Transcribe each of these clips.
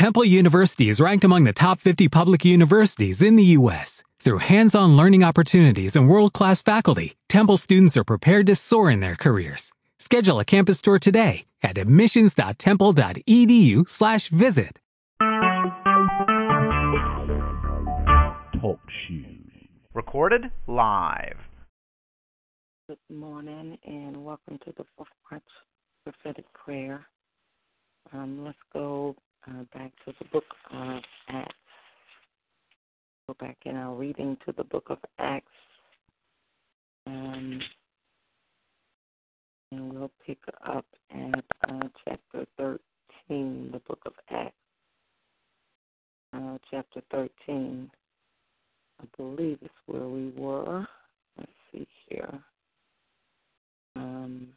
Temple University is ranked among the top 50 public universities in the U.S. Through hands-on learning opportunities and world-class faculty, Temple students are prepared to soar in their careers. Schedule a campus tour today at admissions.temple.edu/visit. Talk shoes. Recorded live. Good morning and welcome to the fourth Watch prophetic prayer. Um, let's go uh, back to the book of Acts. Go back in our reading to the book of Acts. Um, and we'll pick up at uh, chapter 13, the book of Acts. Uh, chapter 13. I believe it's where we were. Let's see here. Um,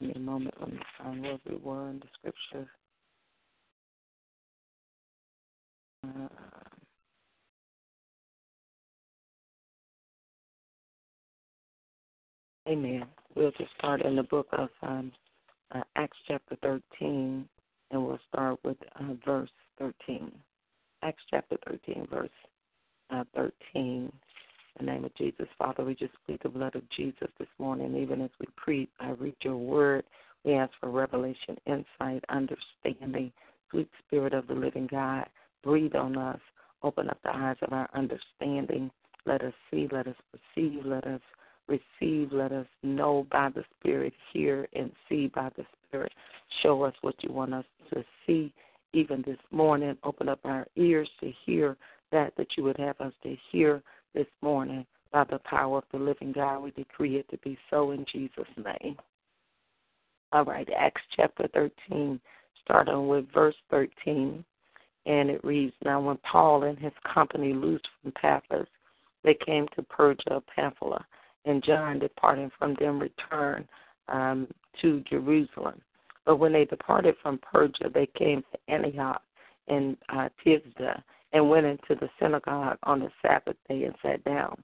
me a moment. Let me find where we were in the scripture. Uh, amen. We'll just start in the book of um, uh, Acts chapter 13, and we'll start with uh, verse 13. Acts chapter 13, verse uh, 13. In the name of Jesus, Father, we just plead the blood of Jesus this morning. Even as we pre, I read your word. We ask for revelation, insight, understanding. Sweet Spirit of the living God, breathe on us. Open up the eyes of our understanding. Let us see, let us perceive, let us receive, let us know by the Spirit, hear and see by the Spirit. Show us what you want us to see even this morning. Open up our ears to hear that that you would have us to hear this morning by the power of the living God. We decree it to be so in Jesus' name. All right, Acts chapter 13, starting with verse 13. And it reads Now, when Paul and his company loosed from Paphos, they came to Perga Pamphylia, and John, departing from them, returned um, to Jerusalem. But when they departed from Perga, they came to Antioch and uh, Pisidia, and went into the synagogue on the Sabbath day and sat down.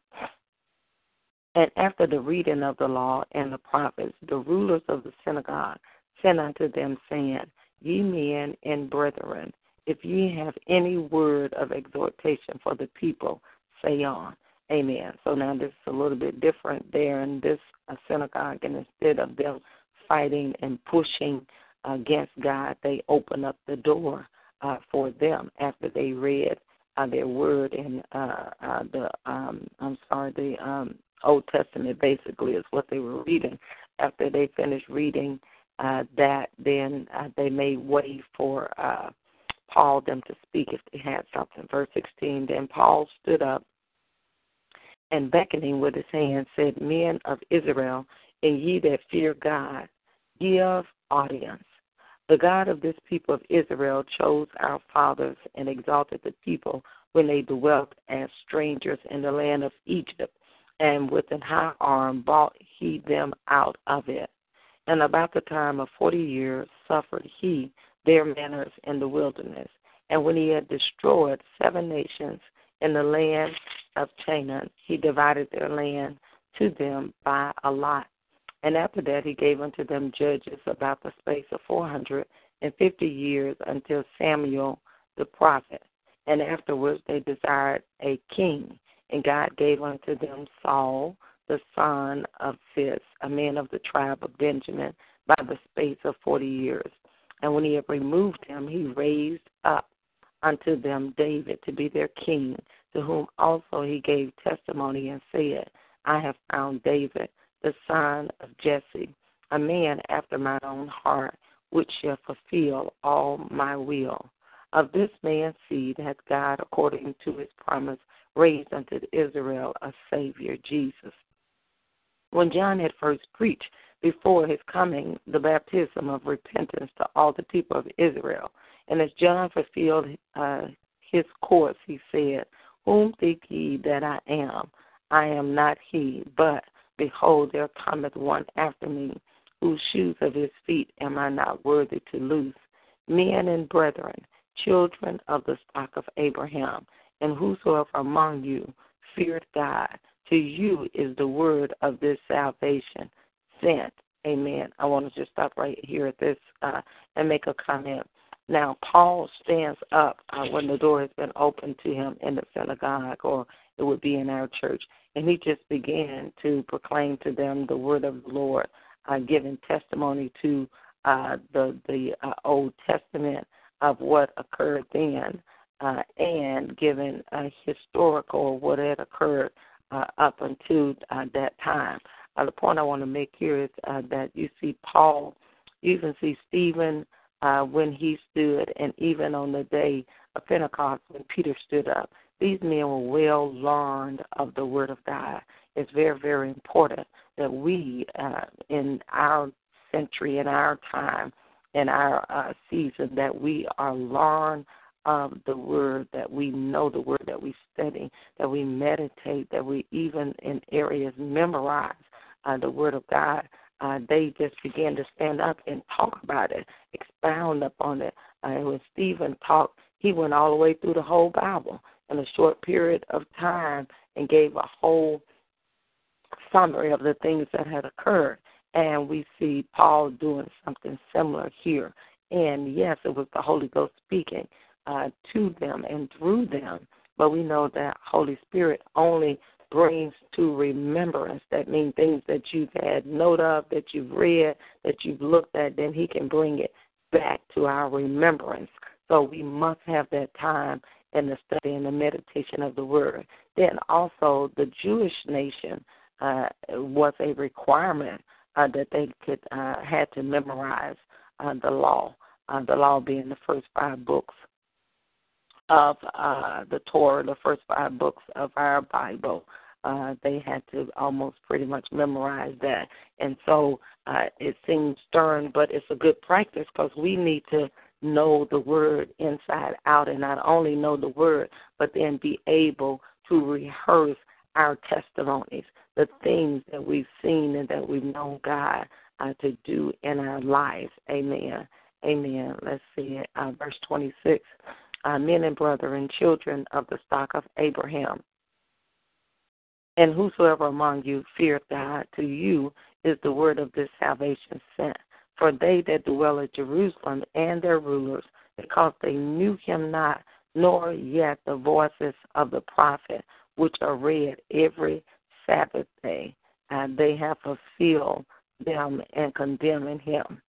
And after the reading of the law and the prophets, the rulers of the synagogue sent unto them, saying, Ye men and brethren, if ye have any word of exhortation for the people, say on. Amen. So now this is a little bit different there in this uh, synagogue, and instead of them fighting and pushing against God, they open up the door uh, for them after they read uh, their word in uh, uh, the um, I'm sorry the um, Old Testament basically is what they were reading. After they finished reading uh, that, then uh, they made way for uh, Paul them to speak if they had something. Verse 16. Then Paul stood up and beckoning with his hand said, Men of Israel, and ye that fear God, give audience. The God of this people of Israel chose our fathers and exalted the people when they dwelt as strangers in the land of Egypt, and with an high arm brought he them out of it. And about the time of forty years suffered he their manners in the wilderness. And when he had destroyed seven nations in the land of Canaan, he divided their land to them by a lot and after that, he gave unto them judges about the space of four hundred and fifty years until Samuel the prophet. And afterwards, they desired a king. And God gave unto them Saul, the son of Cis, a man of the tribe of Benjamin, by the space of forty years. And when he had removed him, he raised up unto them David to be their king, to whom also he gave testimony and said, I have found David the son of Jesse, a man after my own heart, which shall fulfill all my will. Of this man's seed hath God, according to his promise, raised unto Israel a Savior, Jesus. When John had first preached before his coming the baptism of repentance to all the people of Israel, and as John fulfilled uh, his course, he said, Whom think ye that I am? I am not he, but Behold, there cometh one after me, whose shoes of his feet am I not worthy to loose. Men and brethren, children of the stock of Abraham, and whosoever among you feared God, to you is the word of this salvation sent. Amen. I want to just stop right here at this uh, and make a comment. Now, Paul stands up uh, when the door has been opened to him in the synagogue, or it would be in our church, and he just began to proclaim to them the word of the Lord, uh, giving testimony to uh, the the uh, Old Testament of what occurred then, uh, and giving a historical what had occurred up until that time. Uh, the point I want to make here is uh, that you see Paul, you even see Stephen uh, when he stood, and even on the day of Pentecost when Peter stood up. These men were well learned of the Word of God. It's very, very important that we, uh, in our century, in our time, in our uh, season, that we are learned of the Word, that we know the Word, that we study, that we meditate, that we even in areas memorize uh, the Word of God. Uh, they just began to stand up and talk about it, expound upon it. Uh, and when Stephen talked, he went all the way through the whole Bible in a short period of time and gave a whole summary of the things that had occurred. And we see Paul doing something similar here. And yes, it was the Holy Ghost speaking uh, to them and through them. But we know that Holy Spirit only brings to remembrance. That means things that you've had note of, that you've read, that you've looked at, then He can bring it back to our remembrance. So we must have that time in the study and the meditation of the Word. Then also, the Jewish nation uh, was a requirement uh, that they could uh, had to memorize uh, the law. Uh, the law being the first five books of uh, the Torah, the first five books of our Bible. Uh, they had to almost pretty much memorize that. And so uh, it seems stern, but it's a good practice because we need to know the word inside out and not only know the word, but then be able to rehearse our testimonies, the things that we've seen and that we've known God uh, to do in our lives. Amen. Amen. Let's see it. Uh, verse 26 uh, Men and brethren, children of the stock of Abraham. And whosoever among you feareth God, to you is the word of this salvation sent. For they that dwell at Jerusalem and their rulers, because they knew him not, nor yet the voices of the prophet, which are read every Sabbath day, and they have fulfilled them in condemning him.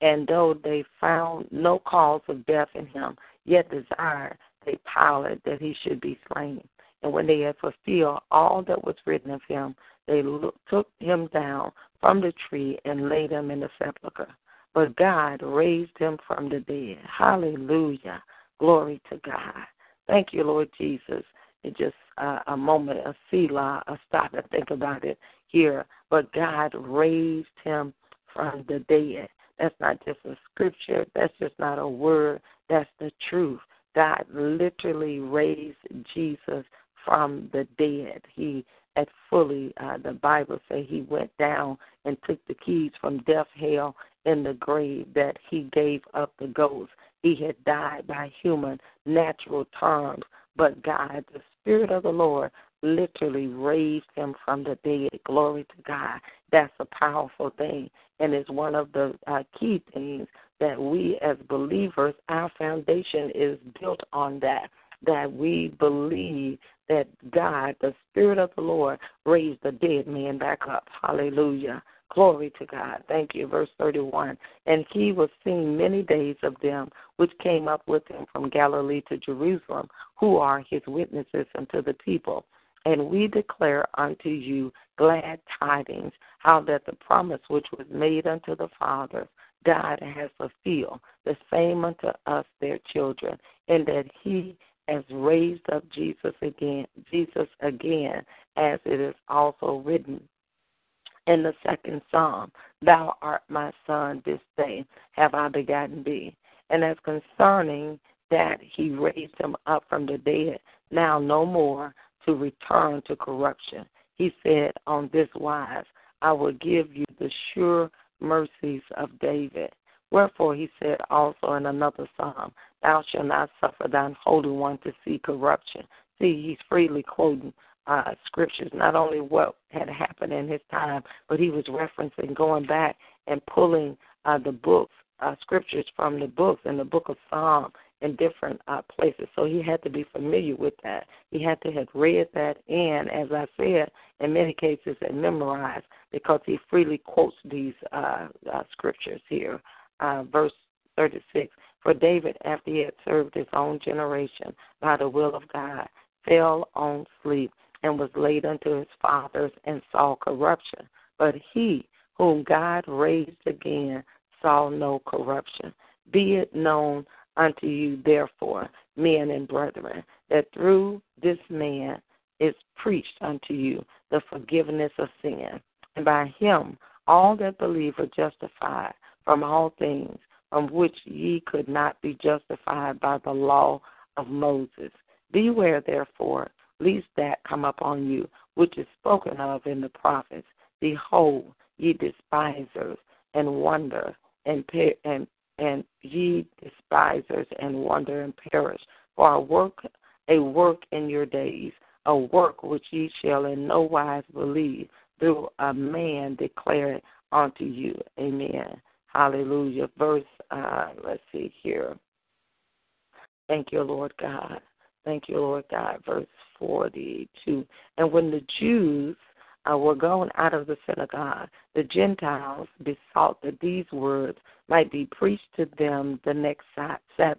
And though they found no cause of death in him, yet desired they Pilate that he should be slain. And when they had fulfilled all that was written of him, they took him down from the tree and laid him in the sepulchre. But God raised him from the dead. Hallelujah. Glory to God. Thank you, Lord Jesus. It's just uh, a moment of Selah, a stop and think about it here. But God raised him from the dead. That's not just a scripture. That's just not a word. That's the truth. God literally raised Jesus from the dead. He at fully, uh, the Bible say he went down and took the keys from death, hell, in the grave, that he gave up the ghost. He had died by human, natural terms, but God, the Spirit of the Lord, literally raised him from the dead. Glory to God. That's a powerful thing, and it's one of the uh, key things that we as believers, our foundation is built on that that we believe that God, the Spirit of the Lord, raised the dead man back up. Hallelujah. Glory to God. Thank you. Verse 31. And he was seen many days of them which came up with him from Galilee to Jerusalem, who are his witnesses unto the people. And we declare unto you glad tidings, how that the promise which was made unto the fathers, God has fulfilled, the same unto us, their children, and that he has raised up Jesus again, Jesus again, as it is also written in the second psalm, Thou art my son, this day have I begotten thee. And as concerning that he raised him up from the dead, now no more to return to corruption. He said on this wise, I will give you the sure mercies of David. Wherefore he said also in another psalm, Thou shalt not suffer thine holy one to see corruption. See, he's freely quoting uh, scriptures, not only what had happened in his time, but he was referencing going back and pulling uh, the books uh, scriptures from the books in the book of Psalm in different uh, places. So he had to be familiar with that. He had to have read that and, as I said, in many cases, had memorized because he freely quotes these uh, uh, scriptures here. Uh, verse 36 For David, after he had served his own generation by the will of God, fell on sleep and was laid unto his fathers and saw corruption. But he, whom God raised again, saw no corruption. Be it known unto you, therefore, men and brethren, that through this man is preached unto you the forgiveness of sin. And by him all that believe are justified from all things from which ye could not be justified by the law of Moses. Beware therefore, lest that come upon you, which is spoken of in the prophets. Behold, ye despisers, and wonder, and, and and ye despisers and wonder and perish. For a work a work in your days, a work which ye shall in no wise believe, through a man declare it unto you. Amen. Hallelujah. Verse uh, let's see here. Thank you, Lord God. Thank you, Lord God. Verse forty two. And when the Jews uh, were going out of the synagogue, the Gentiles besought that these words might be preached to them the next Sabbath.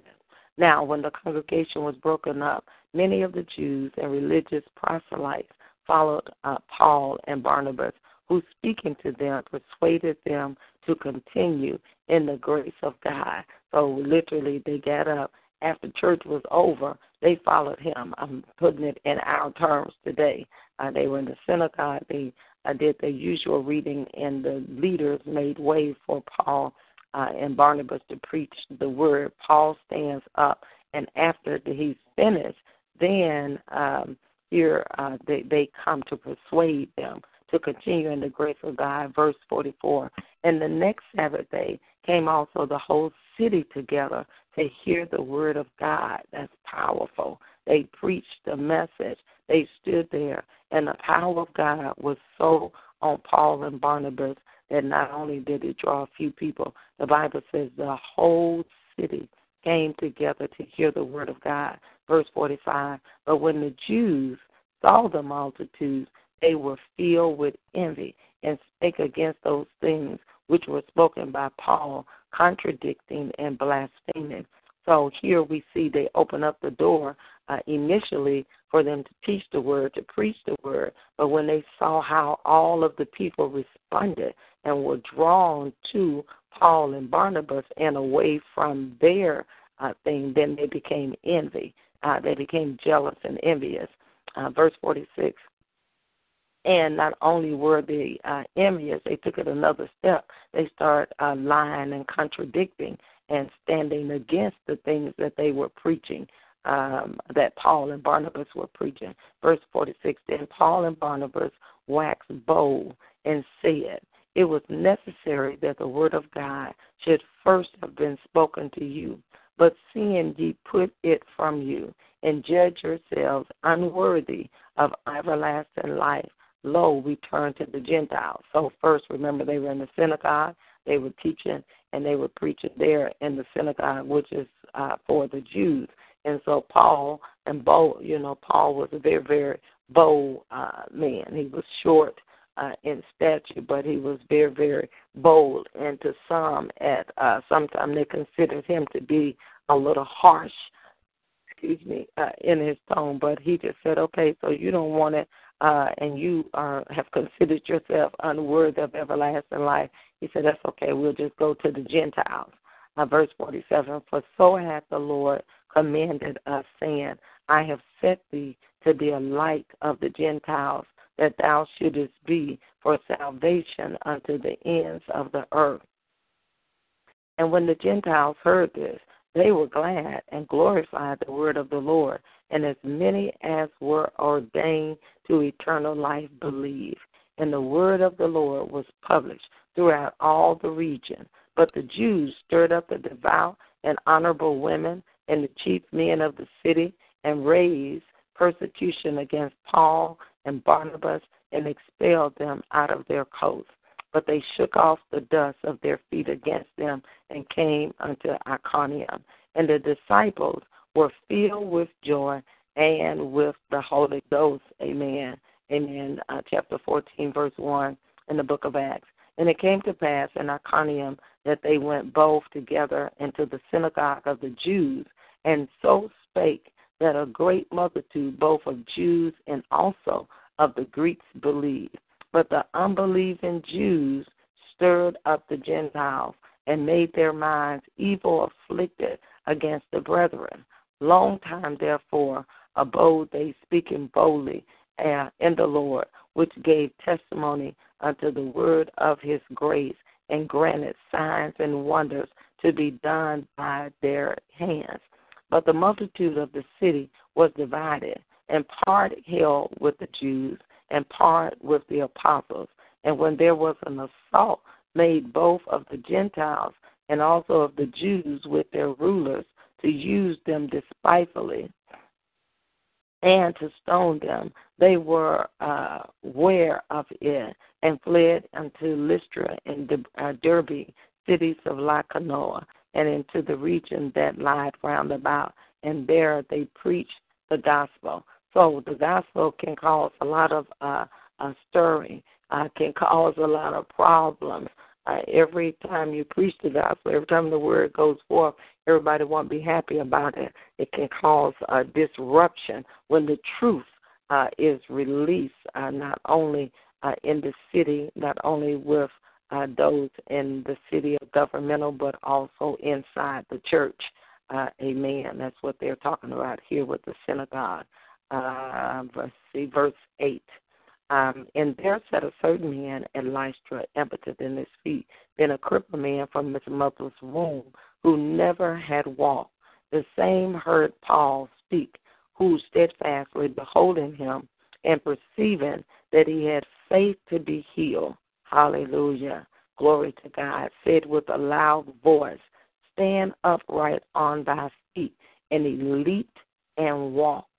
Now, when the congregation was broken up, many of the Jews and religious proselytes followed uh, Paul and Barnabas, who, speaking to them, persuaded them to continue in the grace of God. So, literally, they got up after church was over, they followed him. I'm putting it in our terms today. Uh, they were in the synagogue. They uh, did their usual reading, and the leaders made way for Paul uh, and Barnabas to preach the word. Paul stands up, and after he's finished, then um, here uh, they, they come to persuade them to continue in the grace of God. Verse 44. And the next Sabbath day came also the whole city together to hear the word of God. That's powerful. They preached the message. They stood there, and the power of God was so on Paul and Barnabas that not only did it draw a few people, the Bible says the whole city came together to hear the word of God. Verse 45 But when the Jews saw the multitudes, they were filled with envy and spake against those things which were spoken by Paul, contradicting and blaspheming. So here we see they open up the door uh, initially for them to teach the word, to preach the word. But when they saw how all of the people responded and were drawn to Paul and Barnabas and away from their uh, thing, then they became envy. Uh, they became jealous and envious. Uh, verse 46 and not only were they uh, envious, they took it another step. They start uh, lying and contradicting and standing against the things that they were preaching, um, that Paul and Barnabas were preaching. Verse 46 Then Paul and Barnabas waxed bold and said, It was necessary that the word of God should first have been spoken to you. But seeing ye put it from you, and judge yourselves unworthy of everlasting life, lo, we turn to the Gentiles. So first, remember, they were in the synagogue, they were teaching, and they were preaching there in the synagogue, which is uh, for the Jews. And so Paul and bold, you know, Paul was a very, very bold uh, man. He was short uh, in stature, but he was very, very bold. And to some, at uh, sometimes they considered him to be a little harsh excuse me, uh, in his tone, but he just said, okay, so you don't want it, uh, and you are, have considered yourself unworthy of everlasting life. He said, that's okay, we'll just go to the Gentiles. Uh, verse 47 For so hath the Lord commanded us, saying, I have set thee to be a light of the Gentiles, that thou shouldest be for salvation unto the ends of the earth. And when the Gentiles heard this, they were glad and glorified the word of the Lord, and as many as were ordained to eternal life believed. And the word of the Lord was published throughout all the region. But the Jews stirred up the devout and honorable women and the chief men of the city and raised persecution against Paul and Barnabas and expelled them out of their coasts. but they shook off the dust of their feet against them and came unto Iconium. And the disciples were filled with joy and with the Holy Ghost. Amen. Amen. Uh, chapter 14, verse 1 in the book of Acts. And it came to pass in Iconium that they went both together into the synagogue of the Jews, and so spake that a great multitude, both of Jews and also of the Greeks, believed. But the unbelieving Jews stirred up the Gentiles and made their minds evil afflicted against the brethren. Long time, therefore, abode they speaking boldly uh, in the Lord, which gave testimony unto the word of his grace, and granted signs and wonders to be done by their hands. But the multitude of the city was divided, and part held with the Jews, and part with the apostles. And when there was an assault made both of the Gentiles and also of the Jews with their rulers to use them despitefully and to stone them, they were uh, aware of it and fled unto Lystra and uh, Derbe, cities of Lycaonia, and into the region that lied round about. And there they preached the gospel. So the gospel can cause a lot of uh, uh, stirring, uh, can cause a lot of problems. Uh, every time you preach the gospel, every time the word goes forth, everybody won't be happy about it. It can cause a disruption when the truth uh, is released, uh, not only uh, in the city, not only with uh, those in the city of governmental, but also inside the church. Uh, amen. That's what they're talking about here with the synagogue uh, verse, see, verse 8. Um, and there sat a certain man at Lystra, impotent in his feet, then a crippled man from his mother's womb, who never had walked. The same heard Paul speak, who steadfastly beholding him and perceiving that he had faith to be healed. Hallelujah. Glory to God. Said with a loud voice, Stand upright on thy feet. And he leaped and walked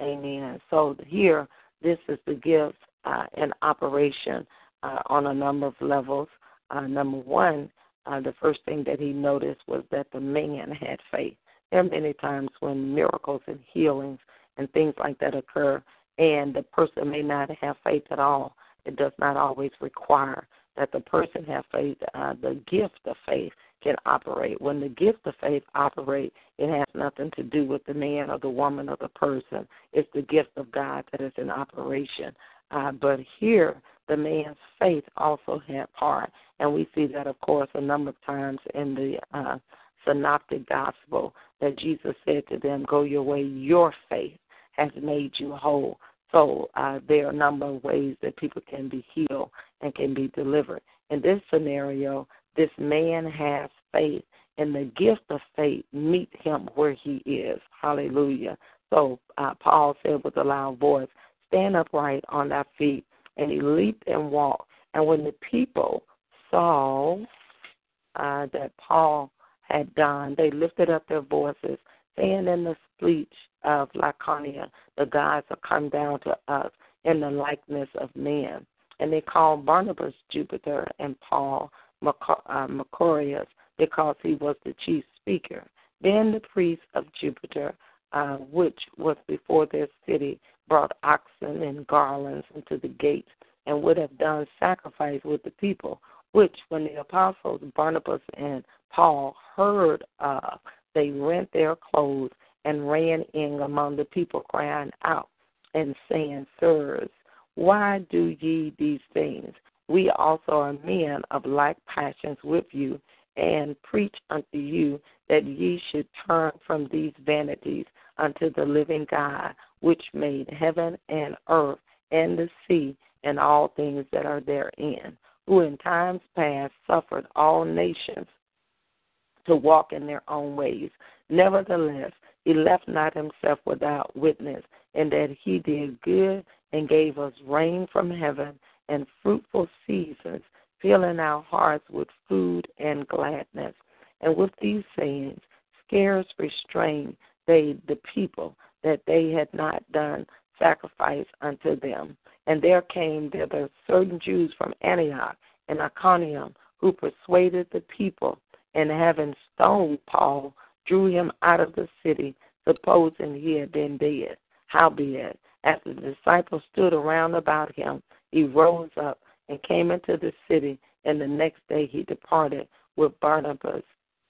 Amen. So here, this is the gift uh, in operation uh, on a number of levels. Uh, number one, uh, the first thing that he noticed was that the man had faith. There are many times when miracles and healings and things like that occur, and the person may not have faith at all. It does not always require that the person have faith. Uh, the gift of faith can operate. When the gift of faith operates, it has nothing to do with the man or the woman or the person. It's the gift of God that is in operation. Uh, but here, the man's faith also had part, and we see that, of course, a number of times in the uh, synoptic gospel that Jesus said to them, "Go your way. Your faith has made you whole." So uh, there are a number of ways that people can be healed and can be delivered. In this scenario, this man has faith, and the gift of faith meet him where he is. Hallelujah. So uh, Paul said with a loud voice, Stand upright on thy feet. And he leaped and walked. And when the people saw uh, that Paul had done, they lifted up their voices, saying in the speech of Lycaonia, the gods are come down to us in the likeness of men. And they called Barnabas Jupiter and Paul uh, Mercurius because he was the chief speaker. Then the priests of Jupiter, uh, which was before their city, brought oxen and garlands into the gates and would have done sacrifice with the people, which when the apostles Barnabas and Paul heard of, they rent their clothes and ran in among the people, crying out and saying, Sirs, why do ye these things? we also are men of like passions with you, and preach unto you that ye should turn from these vanities unto the living God, which made heaven and earth and the sea and all things that are therein, who in times past suffered all nations to walk in their own ways. Nevertheless, he left not himself without witness, in that he did good and gave us rain from heaven and fruitful seasons, filling our hearts with food and gladness. And with these sayings, scarce restrained they the people that they had not done sacrifice unto them. And there came thither certain Jews from Antioch, and Iconium, who persuaded the people, and having stoned Paul, drew him out of the city, supposing he had been dead. Howbeit, as the disciples stood around about him, he rose up and came into the city, and the next day he departed with Barnabas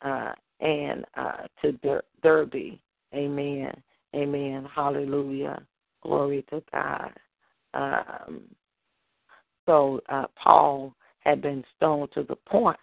uh, and uh, to Der- Derbe. Amen. Amen. Hallelujah. Glory to God. Um, so uh, Paul had been stoned to the point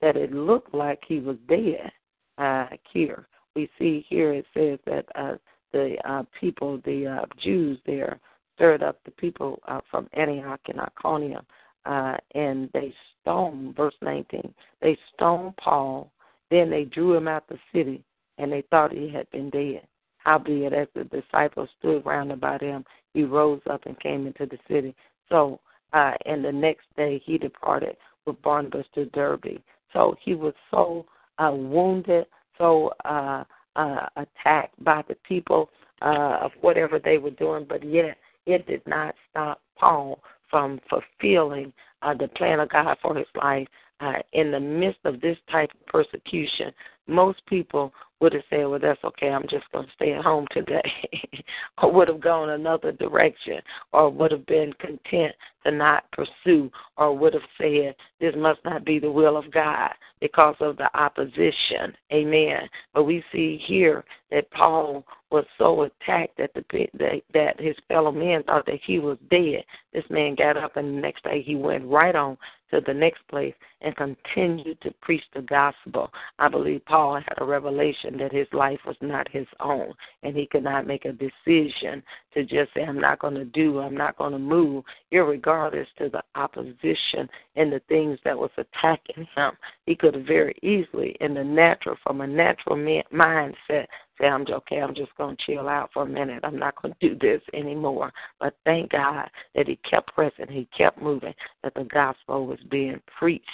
that it looked like he was dead. Uh, here we see here it says that uh, the uh, people, the uh, Jews there, stirred up the people uh, from Antioch and Iconium, uh, and they stoned. Verse 19. They stoned Paul. Then they drew him out of the city, and they thought he had been dead. Howbeit, as the disciples stood round about him, he rose up and came into the city. So, uh, and the next day he departed with Barnabas to Derbe. So he was so uh, wounded, so uh, uh, attacked by the people uh, of whatever they were doing, but yet it did not stop Paul from fulfilling uh, the plan of God for his life. Uh, in the midst of this type of persecution, most people would have said, Well, that's okay, I'm just going to stay at home today, or would have gone another direction, or would have been content to not pursue, or would have said, This must not be the will of God because of the opposition. Amen. But we see here that Paul was so attacked that the that, that his fellow men thought that he was dead. This man got up and the next day he went right on to the next place and continued to preach the gospel. I believe Paul had a revelation that his life was not his own, and he could not make a decision to just say, I'm not going to do, I'm not going to move, irregardless to the opposition and the things that was attacking him. He could have very easily, in the natural, from a natural mindset, say, I'm okay, I'm just going to chill out for a minute. I'm not going to do this anymore. But thank God that he kept pressing, he kept moving, that the gospel was being preached.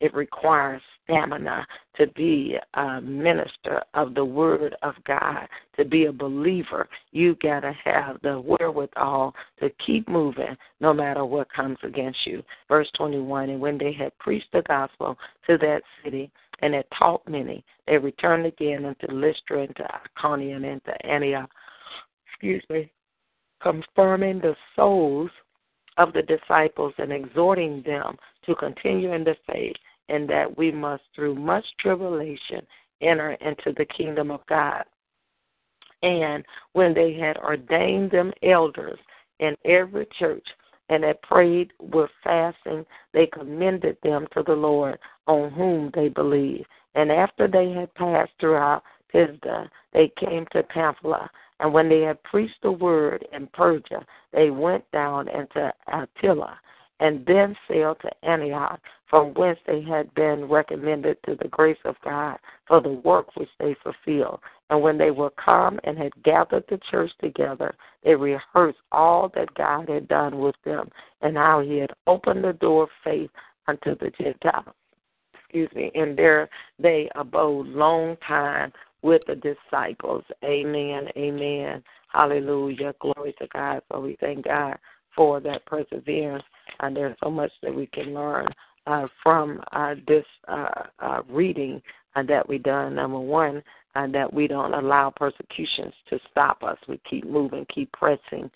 It requires stamina to be a minister of the word of God, to be a believer. You got to have the wherewithal to keep moving no matter what comes against you. Verse 21 And when they had preached the gospel to that city, and had taught many. They returned again unto Lystra, into Iconium, into Antioch. Excuse me. Confirming the souls of the disciples and exhorting them to continue in the faith, and that we must, through much tribulation, enter into the kingdom of God. And when they had ordained them elders in every church, and had prayed with fasting, they commended them to the Lord on whom they believed. And after they had passed throughout Pisidia, they came to Pamphylia. And when they had preached the word in Perga, they went down into Attalia and then sailed to Antioch, from whence they had been recommended to the grace of God for the work which they fulfilled. And when they were come and had gathered the church together, they rehearsed all that God had done with them, and how he had opened the door of faith unto the Gentiles. Excuse me. And there they abode long time with the disciples. Amen. Amen. Hallelujah. Glory to God. So we thank God for that perseverance. And there's so much that we can learn uh, from uh, this uh, uh reading uh, that we done. Number one, uh, that we don't allow persecutions to stop us. We keep moving, keep pressing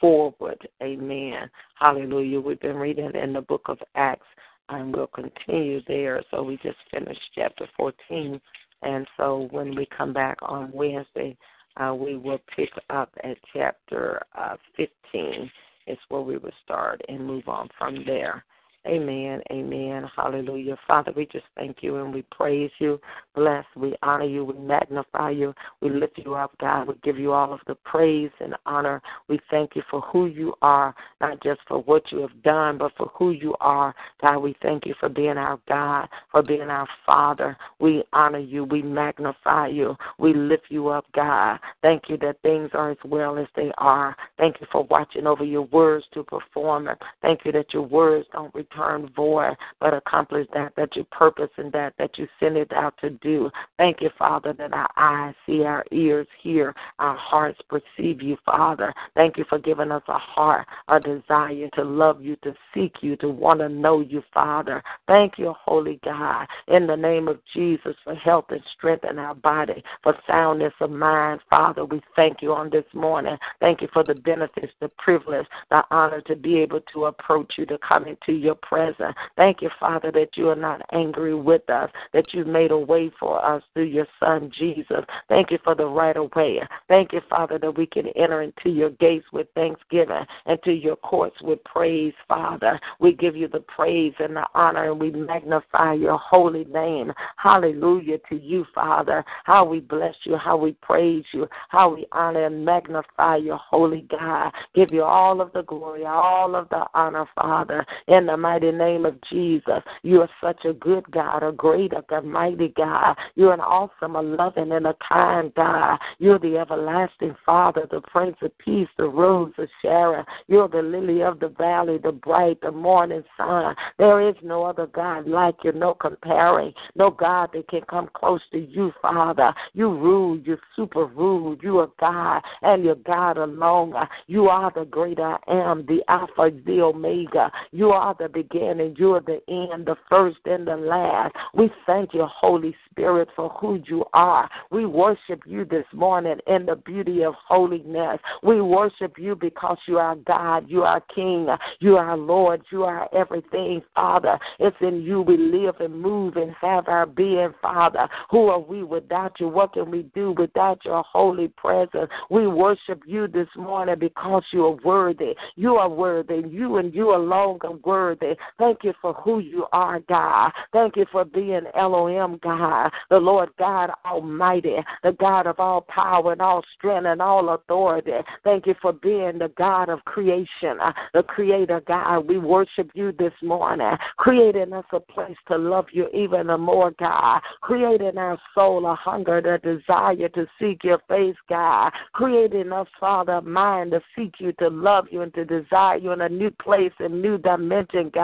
forward. Amen. Hallelujah. We've been reading in the book of Acts, and we'll continue there. So we just finished chapter 14. And so when we come back on Wednesday, uh, we will pick up at chapter uh, 15 is where we will start and move on from there. Amen. Amen. Hallelujah. Father, we just thank you and we praise you. Bless. We honor you. We magnify you. We lift you up, God. We give you all of the praise and honor. We thank you for who you are, not just for what you have done, but for who you are. God, we thank you for being our God, for being our Father. We honor you. We magnify you. We lift you up, God. Thank you that things are as well as they are. Thank you for watching over your words to perform. Thank you that your words don't return return void, but accomplish that that you purpose and that that you send it out to do. Thank you, Father, that our eyes see, our ears hear, our hearts perceive you, Father. Thank you for giving us a heart, a desire to love you, to seek you, to want to know you, Father. Thank you, Holy God, in the name of Jesus for health and strength in our body, for soundness of mind, Father. We thank you on this morning. Thank you for the benefits, the privilege, the honor to be able to approach you, to come into your presence. Thank you, Father, that you are not angry with us, that you've made a way for us through your Son, Jesus. Thank you for the right of way. Thank you, Father, that we can enter into your gates with thanksgiving and to your courts with praise, Father. We give you the praise and the honor, and we magnify your holy name. Hallelujah to you, Father. How we bless you, how we praise you, how we honor and magnify your holy God. Give you all of the glory, all of the honor, Father, in the mighty name of Jesus. You are such a good God, a great, a mighty God. You're an awesome, a loving, and a kind God. You're the everlasting Father, the Prince of Peace, the Rose of Sharon. You're the lily of the valley, the bright, the morning sun. There is no other God like you, no comparing, no God that can come close to you, Father. You rule, you super rule. You are God, and you're God alone. You are the great I am, the Alpha, the Omega. You are the beginning, you are the end, the first and the last. We thank you, Holy Spirit, for who you are. We worship you this morning in the beauty of holiness. We worship you because you are God, you are King, you are Lord, you are everything, Father. It's in you we live and move and have our being, Father. Who are we without you? What can we do without your holy presence? We worship you this morning because you are worthy. You are worthy. You and you alone are worthy. Thank you for who you are, God. Thank you for being Elohim, God, the Lord God Almighty, the God of all power and all strength and all authority. Thank you for being the God of creation, uh, the Creator, God. We worship you this morning, creating us a place to love you even more, God. Creating our soul a hunger, a desire to seek your face, God. Creating us, Father, mind to seek you, to love you, and to desire you in a new place and new dimension, God.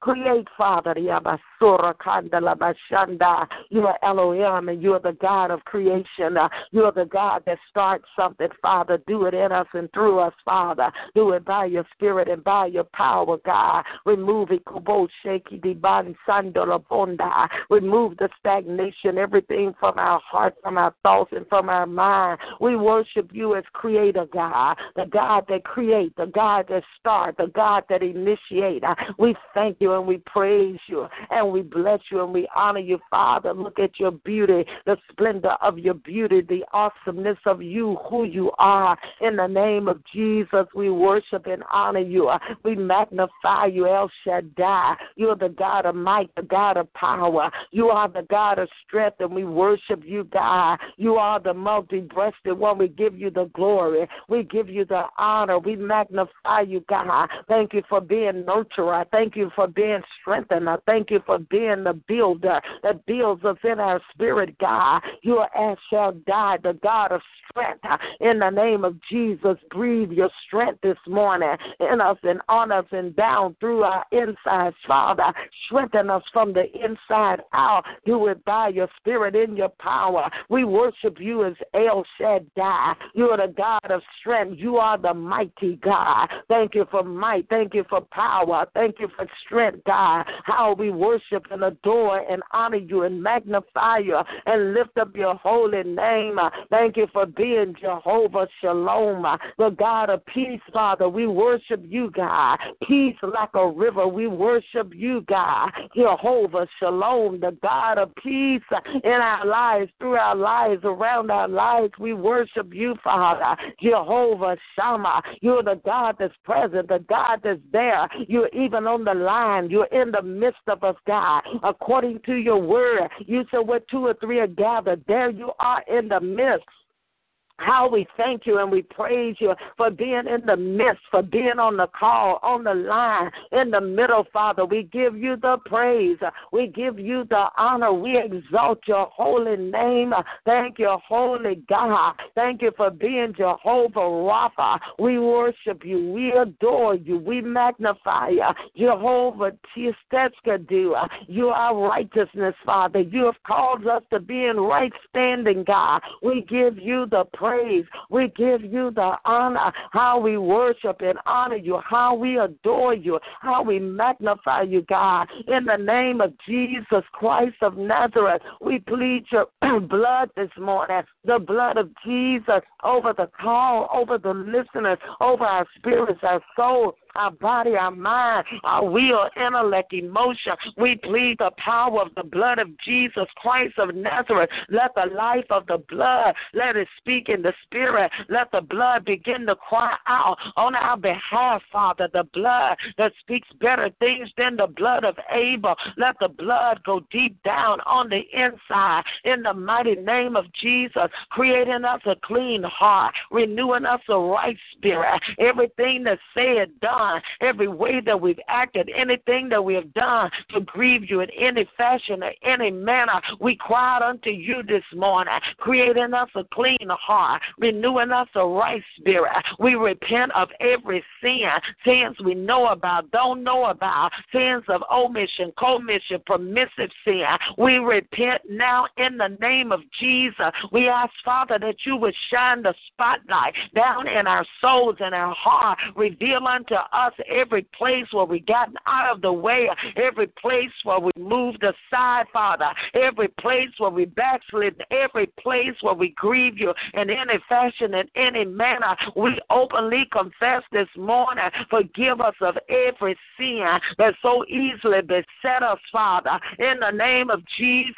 Create, Father, Yabasura Kandala Bashanda. You are Elohim and you are the God of creation. Uh, you are the God that starts something, Father. Do it in us and through us, Father. Do it by your spirit and by your power, God. Remove it, Kubo Shaki Diban Sandola Bonda. Remove the stagnation, everything from our heart, from our thoughts, and from our mind. We worship you as creator, God. The God that creates, the God that starts, the God that initiates. We thank you and we praise you and we bless you and we honor you, Father. Look at your beauty, the splendor of your beauty, the awesomeness of you, who you are. In the name of Jesus, we worship and honor you. We magnify you, El Shaddai. You're the God of might, the God of power. You are the God of strength, and we worship you, God. You are the multi breasted one. We give you the glory. We give you the honor. We magnify you, God. Thank you for being nurturer. Thank you for being strengthener. Thank you for being the builder that builds us in our spirit, God. You are as shall die, the God of strength. In the name of Jesus, breathe your strength this morning in us and on us and down through our insides, Father. Strengthen us from the inside out. Do it by your spirit in your power. We worship you as El Shaddai. You are the God of strength. You are the mighty God. Thank you for might. Thank you for power. Thank you for strength, God. How we worship and adore and honor you and magnify you and lift up your holy name. Thank you for being Jehovah Shalom, the God of peace, Father. We worship you, God. Peace like a river. We worship you, God. Jehovah Shalom, the God of peace in our lives, through our lives, around our lives. We worship you, Father. Jehovah Shammah. You're the God that's present, the God that's there. You're even on the line. You're in the midst of us, God. According to your word, you said where two or three are gathered, there you are in the midst. How we thank you and we praise you for being in the midst, for being on the call, on the line, in the middle, Father. We give you the praise. We give you the honor. We exalt your holy name. Thank you, holy God. Thank you for being Jehovah Rapha. We worship you. We adore you. We magnify you. Jehovah Tsidkenu. You are righteousness, Father. You have called us to be in right standing, God. We give you the praise praise. We give you the honor, how we worship and honor you, how we adore you, how we magnify you, God. In the name of Jesus Christ of Nazareth, we plead your blood this morning, the blood of Jesus over the call, over the listeners, over our spirits, our soul, our body, our mind, our will, intellect, emotion. We plead the power of the blood of Jesus Christ of Nazareth. Let the life of the blood, let it speak in the spirit. Let the blood begin to cry out on our behalf, Father. The blood that speaks better things than the blood of Abel. Let the blood go deep down on the inside in the mighty name of Jesus, creating us a clean heart, renewing us a right spirit. Everything that's said, done, every way that we've acted, anything that we have done to grieve you in any fashion or any manner, we cried unto you this morning, creating us a clean heart, renewing us a right spirit. We repent of every sin, sins we know about, don't know about, sins of omission, commission, permissive sin. We repent now in the name of Jesus. We ask, Father, that you would shine the spotlight down in our souls and our heart, reveal unto us every place where we gotten out of the way, every place where we moved aside, Father, every place where we backslid, every place where we grieve you in any fashion, in any manner. We openly confess this morning. Forgive us of every sin that so easily beset us, Father, in the name of Jesus.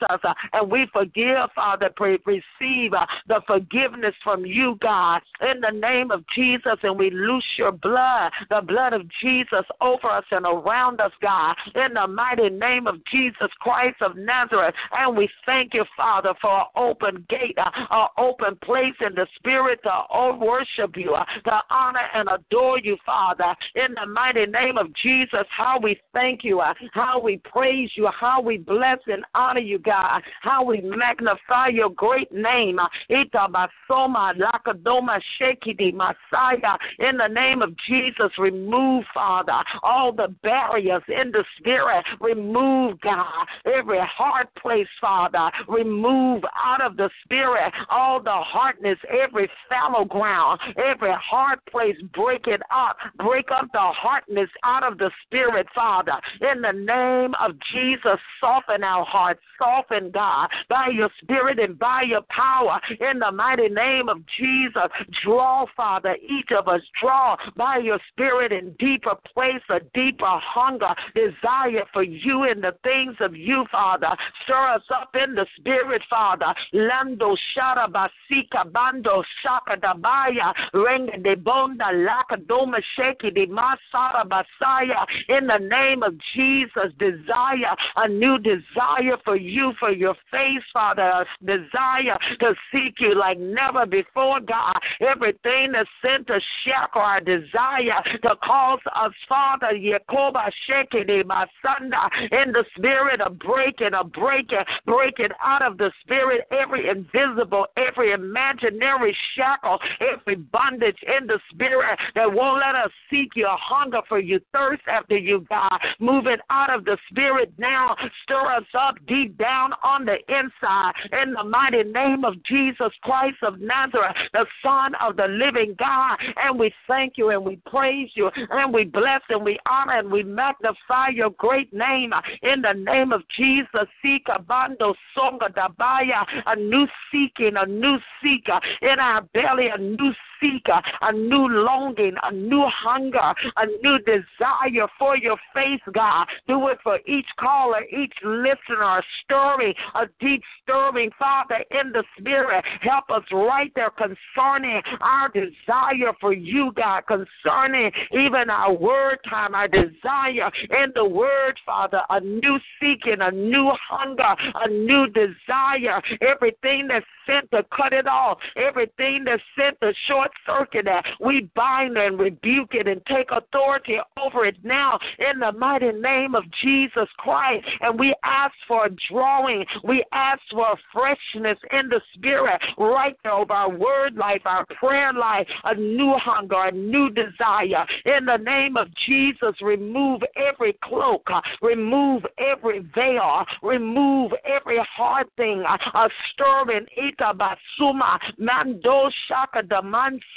And we forgive, Father, receive uh, the forgiveness from you, God, in the name of Jesus. And we loose your blood, the blood blood of Jesus over us and around us, God, in the mighty name of Jesus Christ of Nazareth. And we thank you, Father, for an open gate, an open place in the spirit to worship you, uh, to honor and adore you, Father, in the mighty name of Jesus. How we thank you, uh, how we praise you, how we bless and honor you, God, how we magnify your great name. Uh, Itabasoma, Lakadoma, Shekidi, Messiah, in the name of Jesus, remove Remove, Father, all the barriers in the spirit. Remove, God, every hard place, Father. Remove out of the spirit all the hardness, every fallow ground, every hard place. Break it up. Break up the hardness out of the spirit, Father. In the name of Jesus, soften our hearts. Soften, God, by your spirit and by your power. In the mighty name of Jesus, draw, Father, each of us, draw by your spirit and deeper place, a deeper hunger, desire for you and the things of you, Father. Stir us up in the spirit, Father. Lando shara basika bando shaka dabaya renga de bonda laka doma sheki de masara basaya. In the name of Jesus, desire a new desire for you, for your face, Father. A desire to seek you like never before, God. Everything that's sent to shackle our desire to cause us, Father, Yakoba Shekede Masanda, in the spirit of breaking, of breaking, breaking out of the spirit every invisible, every imaginary shackle, every bondage in the spirit that won't let us seek your hunger for you, thirst after you, God. Move it out of the spirit now. Stir us up deep down on the inside in the mighty name of Jesus Christ of Nazareth, the Son of the living God. And we thank you and we praise you and we bless and we honor and we magnify your great name in the name of Jesus. Seek a bando songa dabaya, a new seeking, a new seeker in our belly, a new seek, a new longing, a new hunger, a new desire for your face, God. Do it for each caller, each listener, stirring, a deep stirring, Father, in the spirit. Help us right there concerning our desire for you, God, concerning even our word time, our desire in the word, Father, a new seeking, a new hunger, a new desire. Everything that's sent to cut it off, everything that's sent to short circuit that, we bind and rebuke it and take authority over it now in the mighty name of Jesus Christ. And we ask for a drawing, we ask for freshness in the spirit right now of our word life, our prayer life, a new hunger, a new desire. In the name of Jesus, remove every cloak, uh, remove every veil, remove every hard thing, uh, a stirring ita basuma, mando shaka the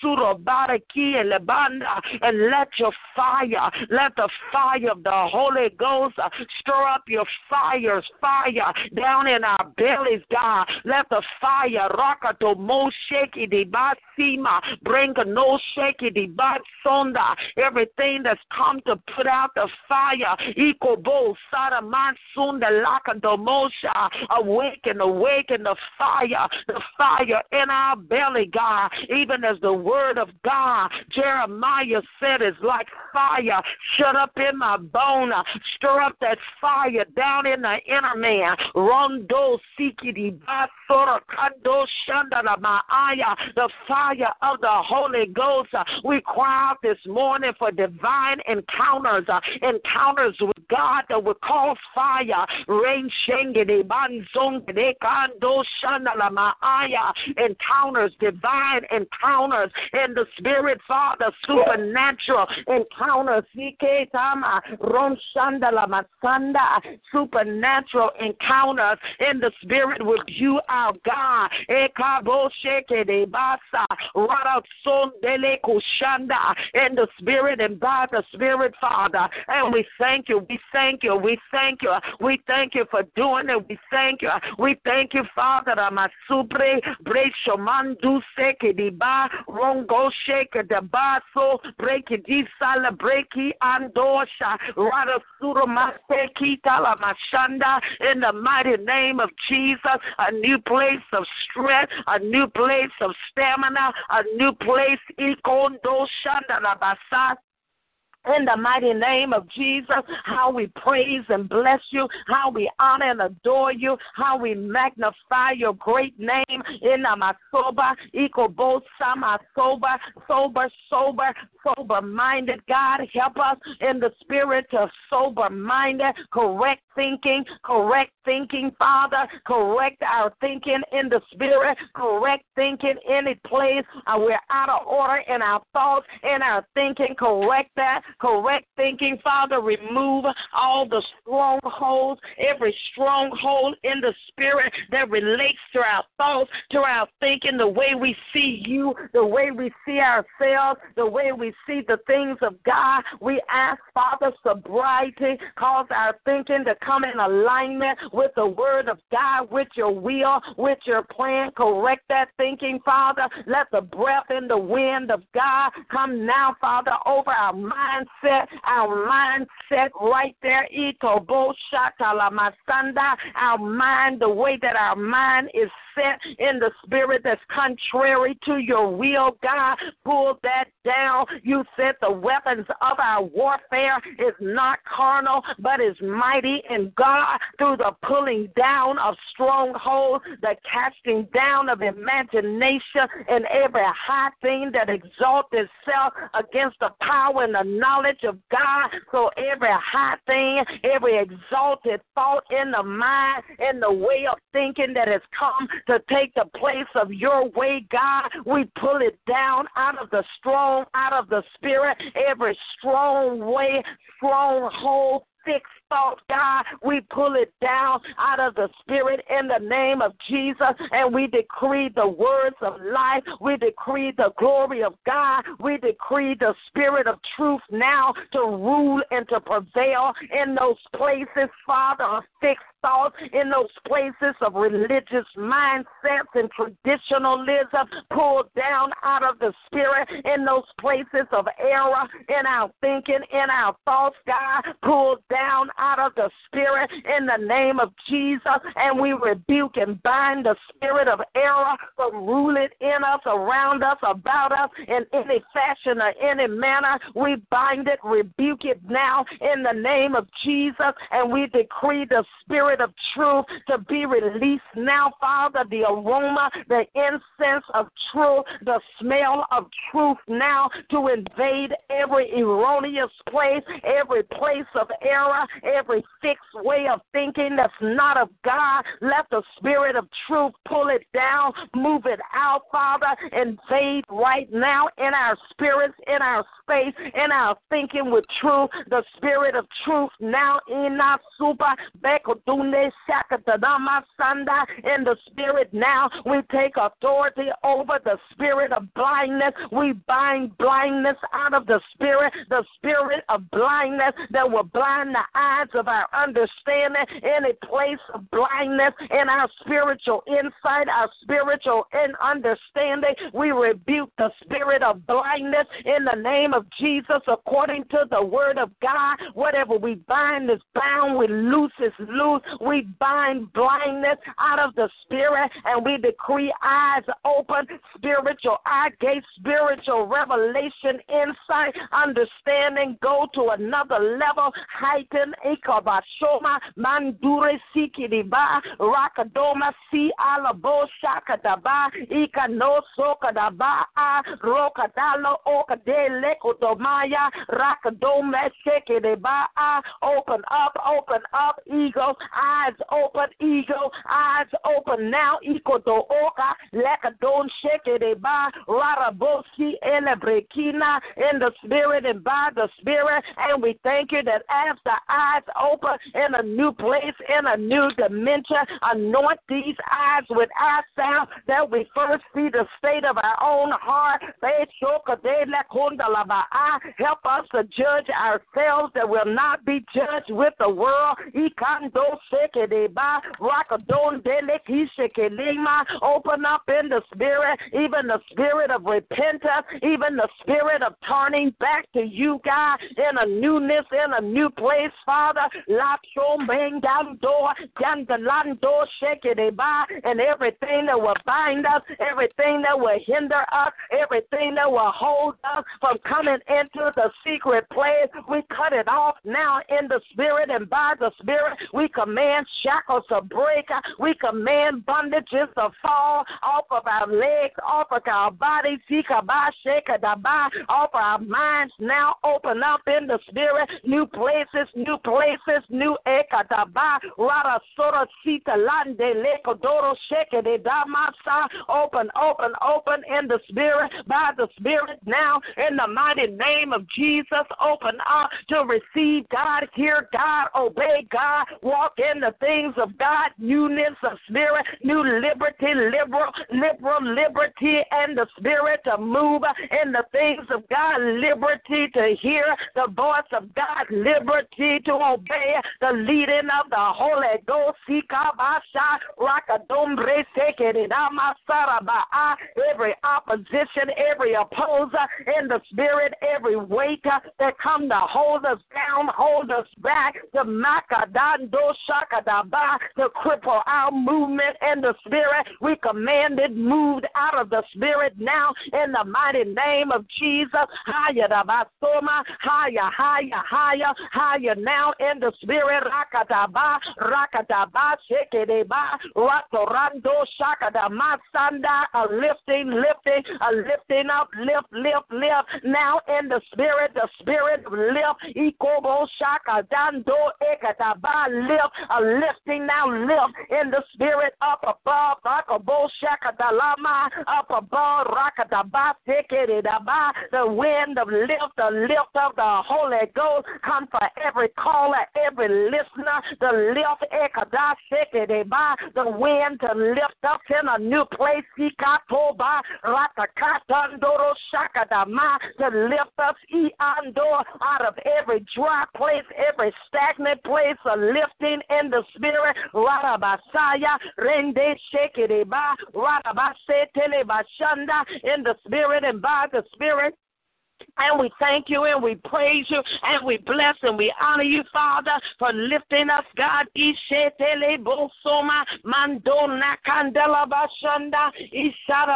baraki lebanda, and let your fire, let the fire of the Holy Ghost uh, stir up your fires, fire down in our bellies, God. Let the fire, rakato mo shaki di basima, bring no shaki di batsonda, everything that's come to put out the fire, ikobo sada mansunda lakando mosha, awaken, awaken the fire, the fire in our belly, God, even as the word of God, Jeremiah said, is like fire. Shut up in my bone, stir up that fire down in the inner man, rondo sikidi the fire of the Holy Ghost. We cry out this morning for divine encounters, encounters with God that will cause fire, rain encounters, divine encounters in the spirit, Father, supernatural encounters, supernatural encounters in the spirit with you, our God. In the spirit and by the spirit, Father. And we thank you, we thank you, we thank you, we thank you for doing it, we thank you, we thank you, Father. Amasupre, brechomandu seke di ba, rongo shake the baso, break it di sala, breki andosha, rada suramaste kitala mashanda, in the mighty name of Jesus, a new place of strength, a new place of stamina, a new place, ikondo shanda la basa, in the mighty name of Jesus, how we praise and bless you, how we honor and adore you, how we magnify your great name in Amasoba, Ikobo Sama sober, sober, sober, sober minded. God, help us in the spirit of sober minded, correct thinking, correct thinking, Father, correct our thinking in the spirit, correct thinking any place uh, we're out of order in our thoughts, in our thinking, correct that correct thinking, Father. Remove all the strongholds, every stronghold in the spirit that relates to our thoughts, to our thinking, the way we see you, the way we see ourselves, the way we see the things of God. We ask, Father, sobriety, cause our thinking to come in alignment with the word of God, with your will, with your plan. Correct that thinking, Father. Let the breath and the wind of God come now, Father, over our minds mindset, our mindset right there, itobo masanda, our mind, the way that our mind is set in the spirit that's contrary to your will, God, pull that down. You said the weapons of our warfare is not carnal, but is mighty in God through the pulling down of strongholds, the casting down of imagination, and every high thing that exalts itself against the power and the knowledge of God. So every high thing, every exalted thought in the mind, in the way of thinking that has come to take the place of your way, God, we pull it down out of the strong, out of the spirit, every strong way, stronghold fixed thought, God, we pull it down out of the spirit in the name of Jesus, and we decree the words of life. We decree the glory of God. We decree the spirit of truth now to rule and to prevail in those places, Father, of fixed thoughts, in those places of religious mindsets and traditionalism pulled down out of the spirit, in those places of error in our thinking, in our thoughts, God, pulled down out of the spirit in the name of Jesus. And we rebuke and bind the spirit of error from ruling in us, around us, about us, in any fashion or any manner. We bind it, rebuke it now in the name of Jesus, and we decree the spirit of truth to be released now, Father, the aroma, the incense of truth, the smell of truth now to invade every erroneous place, every place of error, every fixed way of thinking that's not of God. Let the spirit of truth pull it down, move it out, Father, invade right now in our spirits, in our space, in our thinking with truth, the spirit of truth now in our super in the spirit now. We take authority over the spirit of blindness. We bind blindness out of the spirit, the spirit of blindness that will blind the eyes of our understanding, any place of blindness in our spiritual insight, our spiritual in understanding. We rebuke the spirit of blindness in the name of Jesus according to the word of God. Whatever we bind is bound, we loose is loose. We bind blindness out of the spirit and we decree eyes open, spiritual eye gates, spiritual revelation, insight, understanding go to another level. Heighten ikabashoma mandure sikidiba rakadoma si alabo shakadaba ikano sokadaba rokadalo okadele kodomaya rakadome shekideba open up, open up, ego, eyes open, ego, eyes open now, iko do oka, leka don shekideba rarabosi elebrekina in the spirit and by the spirit. And we thank you that as the eyes open in a new place, in a new dimension, anoint these eyes with eye sound that we first see the state of our own heart. Help us to judge ourselves that will not be judged with the world. Open up in the spirit, even the spirit of repentance, even the spirit of turning back to you, God, in a newness, in a new place, Father. And everything that will bind us, everything that will hinder us, everything that will hold us from coming into the secret place, we cut it off now in the spirit and by the spirit. We command shackles to break. We command bondages to fall off of our legs, off of our bodies, off of our minds now open up in the spirit. New places, new places, new ekataba. Rara sora sita lande lekodoro sheke de damasa. Open, open, open in the spirit, by the spirit now in the mighty name of Jesus. Open up to receive God, hear God, obey God, walk in the things of God, newness of spirit, new liberty, liberal, liberal liberty, and the spirit to move in the things of God, liberty to hear the voice of God, liberty to obey the leading of the Holy Ghost. Every opposition, every opposer in the spirit, every weight that come to hold us down, hold us back, to makadando shakadaba, to cripple our movement in the spirit. We command it moved out of the spirit now in the mighty name of Jesus. Higher higher, higher, higher, higher now in the spirit. Rakadaba, rakadaba, shekedeba, ratorando shakadama sanda, a lifting, lifting, a lifting up, lift, lift, lift. Now in the spirit, the spirit lift, ikobo shaka dando ekataba, lift, a lifting now, lift in the spirit up above, rakabo shaka dalama, up above, rakadaba, sekedaba, the wind of lift, the lift of the Holy Ghost come for every cause caller, every listener, the lift, eh, eh, the wind to lift up in a new place, he got to by Ratakatan Doro Shaka Dama to lift us out of every dry place, every stagnant place, a lifting in the spirit. Radabasaya, Rende Shekireba, eh, Radabase Telebashanda, in the spirit and by the spirit. And we thank you and we praise you and we bless and we honor you, Father, for lifting us, God. Bosoma mandona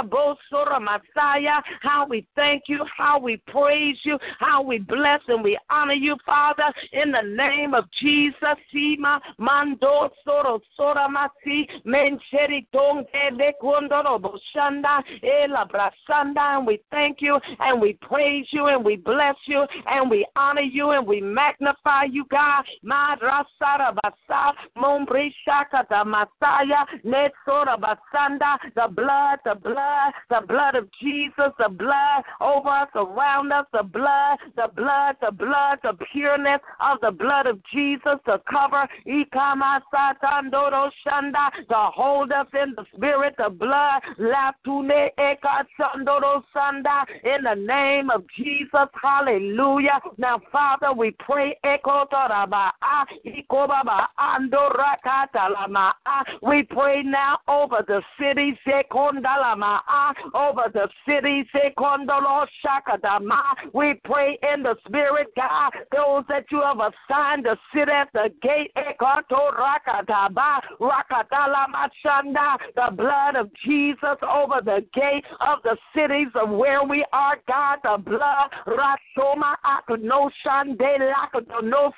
bosora Messiah. How we thank you, how we praise you, how we bless and we honor you, Father, in the name of Jesus. Sima masi mencheri. And we thank you and we praise you and we bless you and we honor you and we magnify you, God. The blood, the blood, the blood of Jesus, the blood over us, around us, the blood, the blood, the blood, the pureness of the blood of Jesus to cover, to hold us in the spirit, the blood, in the name of Jesus. Hallelujah. Now, Father, we pray. We pray now over the city, over the city, we pray in the spirit, God, those that you have assigned to sit at the gate, the blood of Jesus over the gate of the cities of where we are, God, the blood Rasoma no no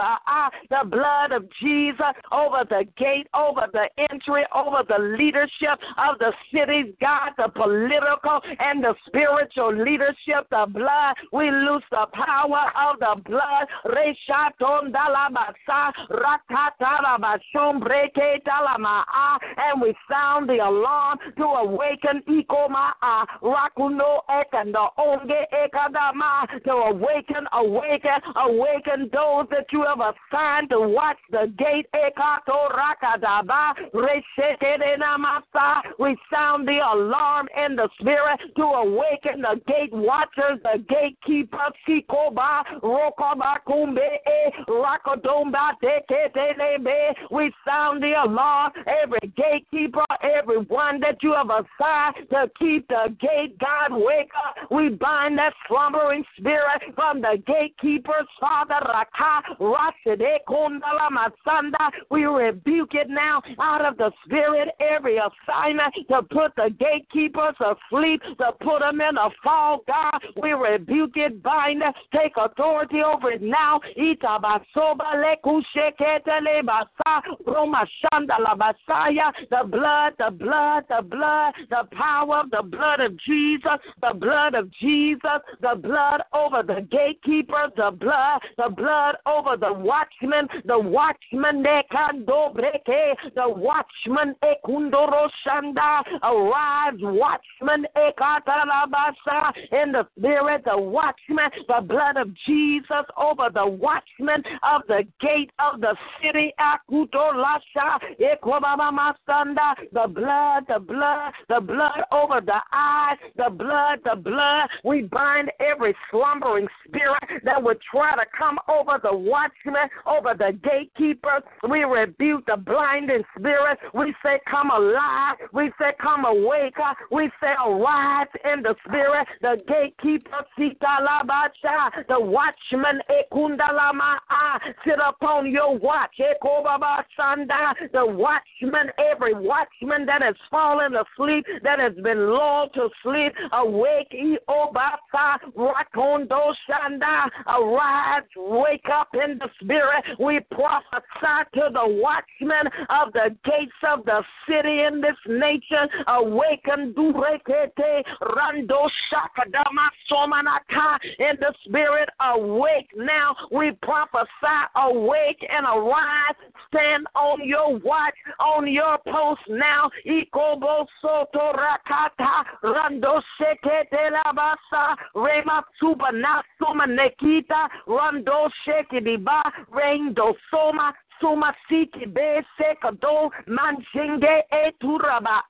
ah, the blood of Jesus over the gate, over the entry, over the leadership of the cities, God, the political and the spiritual leadership, the blood. We lose the power of the blood. Ah, and we sound the alarm to awaken Ikoma ah, Rakuno Ekanda Onge to awaken, awaken, awaken those that you have assigned to watch the gate. We sound the alarm in the spirit to awaken the gate watchers, the gatekeepers. We sound the alarm, every gatekeeper, everyone that you have assigned to keep the gate. God, wake up. We bind that slumbering spirit from the gatekeepers, Father Raka, Rashide Kundala Masanda. We rebuke it now out of the spirit, every assignment to put the gatekeepers asleep, to put them in a fall, God. We rebuke it, bind it, take authority over it now. Itabasoba lekusheketele basa, Roma la basaya, the blood, the blood, the blood, the power of the blood of Jesus, the blood of Jesus, the blood over the gatekeeper, the blood, the blood over the watchman, the watchman, the watchman, shanda, arise, watchman, in the spirit, the watchman, the blood of Jesus over the watchman of the gate of the city, the blood, the blood, the blood over the eyes, the blood, the blood. We bind every slumbering spirit that would try to come over the watchman, over the gatekeeper. We rebuke the blinding spirit. We say, Come alive. We say, Come awake. We say, Arise in the spirit. The gatekeeper, the watchman, sit upon your watch. The watchman, every watchman that has fallen asleep, that has been lulled to sleep, awake, Rakondo Shanda, arise, wake up in the spirit. We prophesy to the watchmen of the gates of the city in this nation. Awaken, Durekete, Rando Shakadama Somanaka, in the spirit. Awake now. We prophesy, awake and arise. Stand on your watch, on your post now. Ikobo Soto Rakata, Rando Shekete Labasa. Rema suba na suma nekita rando sheki di ba rendo soma Suma Siki Be Sekado Manjinge Eturaba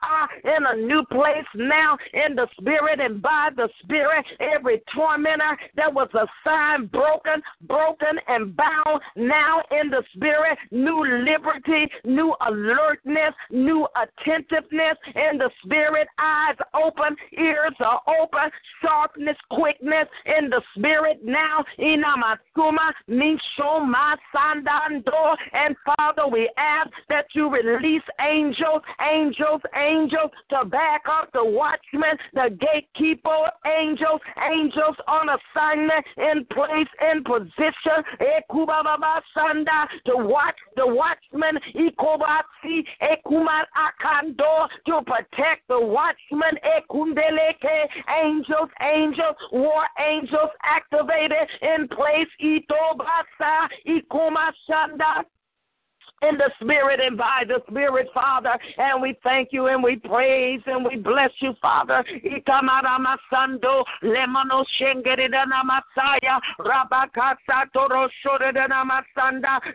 in a new place now in the spirit and by the spirit. Every tormentor that was assigned broken, broken and bound now in the spirit. New liberty, new alertness, new attentiveness in the spirit. Eyes open, ears are open, sharpness, quickness in the spirit now. Inamasuma Mishoma Sandando and Father, we ask that you release angels, angels, angels to back up the watchmen, the gatekeeper, angels, angels on assignment, in place, in position, to watch the watchmen, to protect the watchmen, angels, angels, war angels activated in place, itobasa, ikumashanda, in the Spirit and by the Spirit, Father. And we thank you and we praise and we bless you, Father. Ikamaramasando, lemano masaya,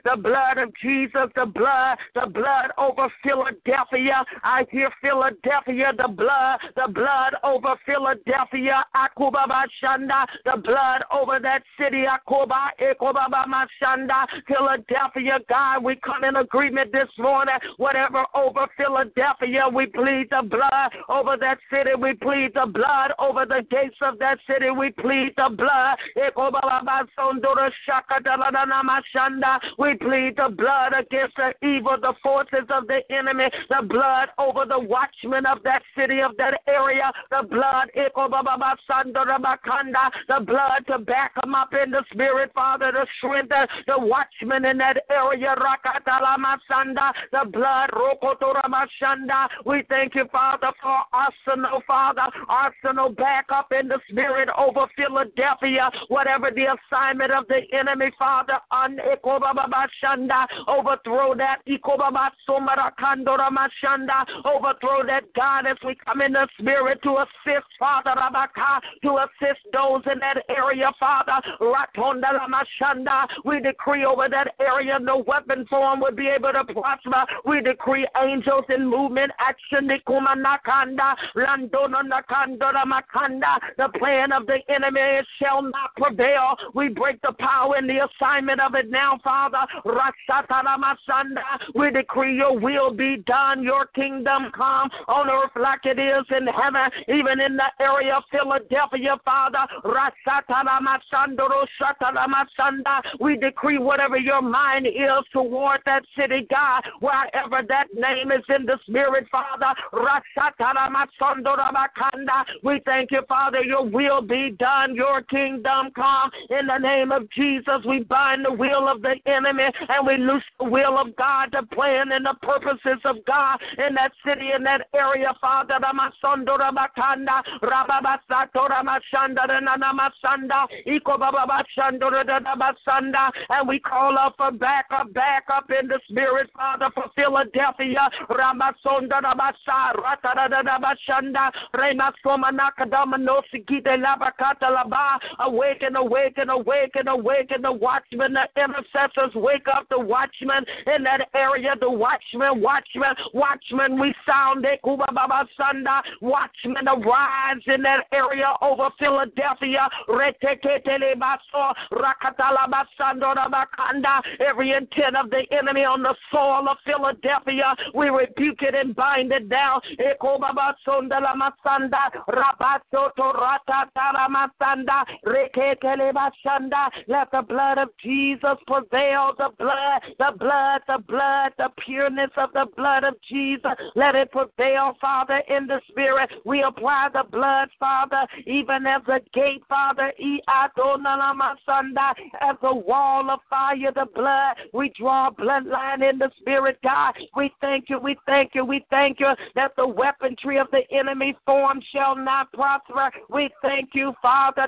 the blood of Jesus, the blood, the blood over Philadelphia. I hear Philadelphia, the blood, the blood over Philadelphia, Akubabashanda, the blood over that city, Akuba, Ekobabamashanda, Philadelphia, God, we come in in agreement this morning. Whatever over Philadelphia, we plead the blood over that city. We plead the blood over the gates of that city. We plead the blood. We plead the blood against the evil, the forces of the enemy, the blood over the watchmen of that city, of that area, the blood, the blood to back them up in the spirit, Father, to strengthen the watchmen in that area. The blood, Rokotoramashanda. We thank you, Father, for arsenal, Father. Arsenal back up in the spirit over Philadelphia. Whatever the assignment of the enemy, Father, on overthrow that. Overthrow that God as we come in the spirit to assist, Father, Rabaka, to assist those in that area, Father. We decree over that area no weapon form would be able to prosper. We decree angels in movement, action, Nikumanakanda, Landona Nakandora Makanda. The plan of the enemy shall not prevail. We break the power and the assignment of it now, Father. Rasataramasanda. We decree your will be done, your kingdom come on earth like it is in heaven, even in the area of Philadelphia, Father. We decree whatever your mind is toward that city, God, wherever that name is in the spirit, Father. We thank you, Father, your will be done, your kingdom come. In the name of Jesus, we bind the will of the enemy and we loose the will of God, the plan and the purposes of God in that city, in that area, Father. And we call up for backup, backup in the spirit, Father, for Philadelphia. Ramasonda Rabasa, Ratarabashanda, Remasomanakadamanosikite Labakata Laba. Awaken, awaken, awaken, awaken the watchmen, the intercessors. Wake up the watchmen in that area, the watchmen, watchmen, watchmen. We sound it, Kubababasanda. Watchmen arise in that area over Philadelphia. Reteketelebaso, Rakatalabasando Rabakanda. Every intent of the enemy on the soil of Philadelphia. We rebuke it and bind it down. Let the blood of Jesus prevail. The blood, the blood, the blood, the pureness of the blood of Jesus. Let it prevail, Father, in the spirit. We apply the blood, Father, even as a gate, Father, as a wall of fire, the blood. We draw bloodline in the spirit, God. We thank you, we thank you, we thank you that the weaponry of the enemy form shall not prosper. We thank you, Father.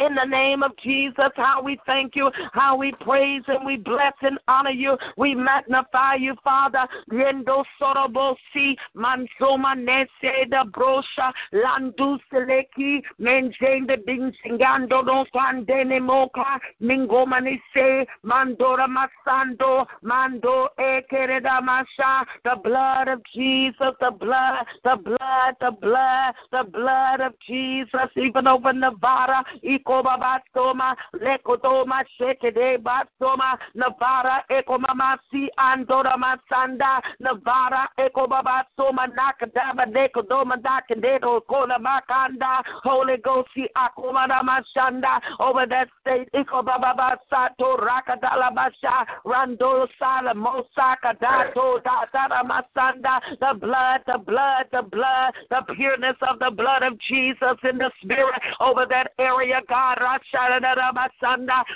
In the name of Jesus, how we thank you, how we praise and we bless and honor you. We magnify you, Father. Yendo sorobosi mansoma nese da brosha landu seleki menjende binsingando no fandene moka mingoma nise mandora masando mando ekereda masha the blood of Jesus, the blood, the blood, the blood, the blood of Jesus, even over Nevada, Ikobabastoma, Lekotoma, Shekede Bastoma, Nevada, Ekomamasi, Andora Masanda, Nevada, Ekobabastoma, Nakadama, Nekodoma, Nakadedo, Kona Makanda, Holy Ghost, Akomada Mashanda, over that state, Ikobabasato, Rakadala Basha, Rando Sala, Mosaka, Dato, Dada Masanda, the blood, the blood, the blood, the pureness of the blood of Jesus in the spirit over that area, God,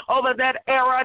over that area,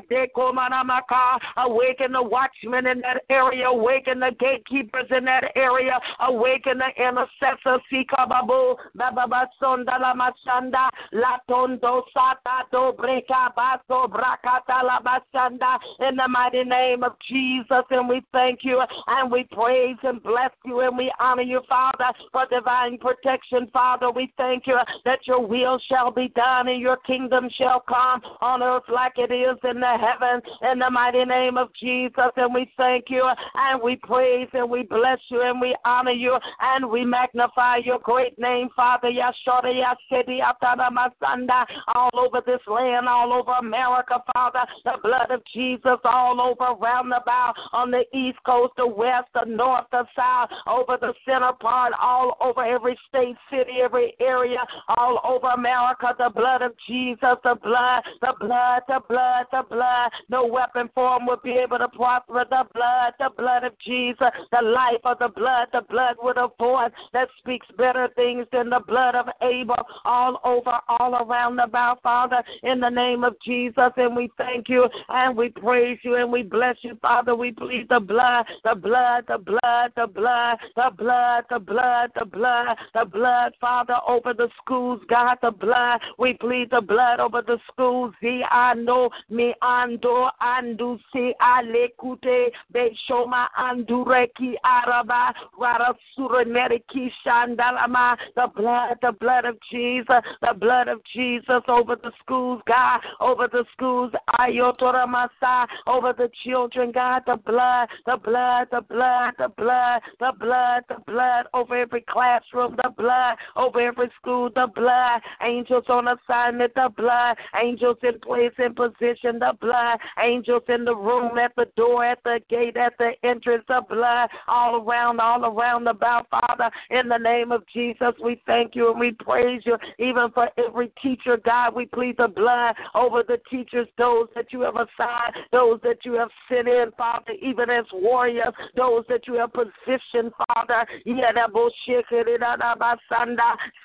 awaken the watchmen in that area, awaken the gatekeepers in that area, awaken the intercessors, Sikababu, Bababasonda la Masanda, Latondo Sata do Breka Baso, Brakata la Masanda, in the mighty name of Jesus, and we thank you and we praise and bless you and we honor you, Father, for divine protection, Father. We thank you that your will shall be done in your kingdom shall come on earth like it is in the heavens in the mighty name of Jesus. And we thank you and we praise and we bless you and we honor you and we magnify your great name, Father. Yashora Yashedi Masanda, all over this land, all over America, Father. The blood of Jesus all over round about on the east coast, the west, the north, the south, over the center part, all over every state, city, every area, all over America. The blood of Jesus, the blood, the blood, the blood, the blood. No weapon form will be able to prosper. The blood, the blood of Jesus, the life of the blood, the blood with a voice that speaks better things than the blood of Abel, all over, all around about, Father, in the name of Jesus. And we thank you and we praise you and we bless you, Father. We plead the blood, the blood, the blood, the blood, the blood, the blood, the blood, the blood, Father, over the schools, God, the blood. We plead the blood over the schools. I know me ando andu si alekute be shoma andureki araba rara sureneki shandalama. The blood, the blood of Jesus, the blood of Jesus over the schools, God, over the schools, ayotora masa, over the children, God, the blood, the blood, the blood, the blood, the blood, the blood over every classroom, the blood over every school, the blood, angels on assignment, the blood, angels in place in position, the blood, angels in the room, at the door, at the gate, at the entrance, the blood, all around, all around bow, Father, in the name of Jesus, we thank you and we praise you, even for every teacher, God, we plead the blood over the teachers, those that you have assigned, those that you have sent in, Father, even as warriors, those that you have positioned, Father.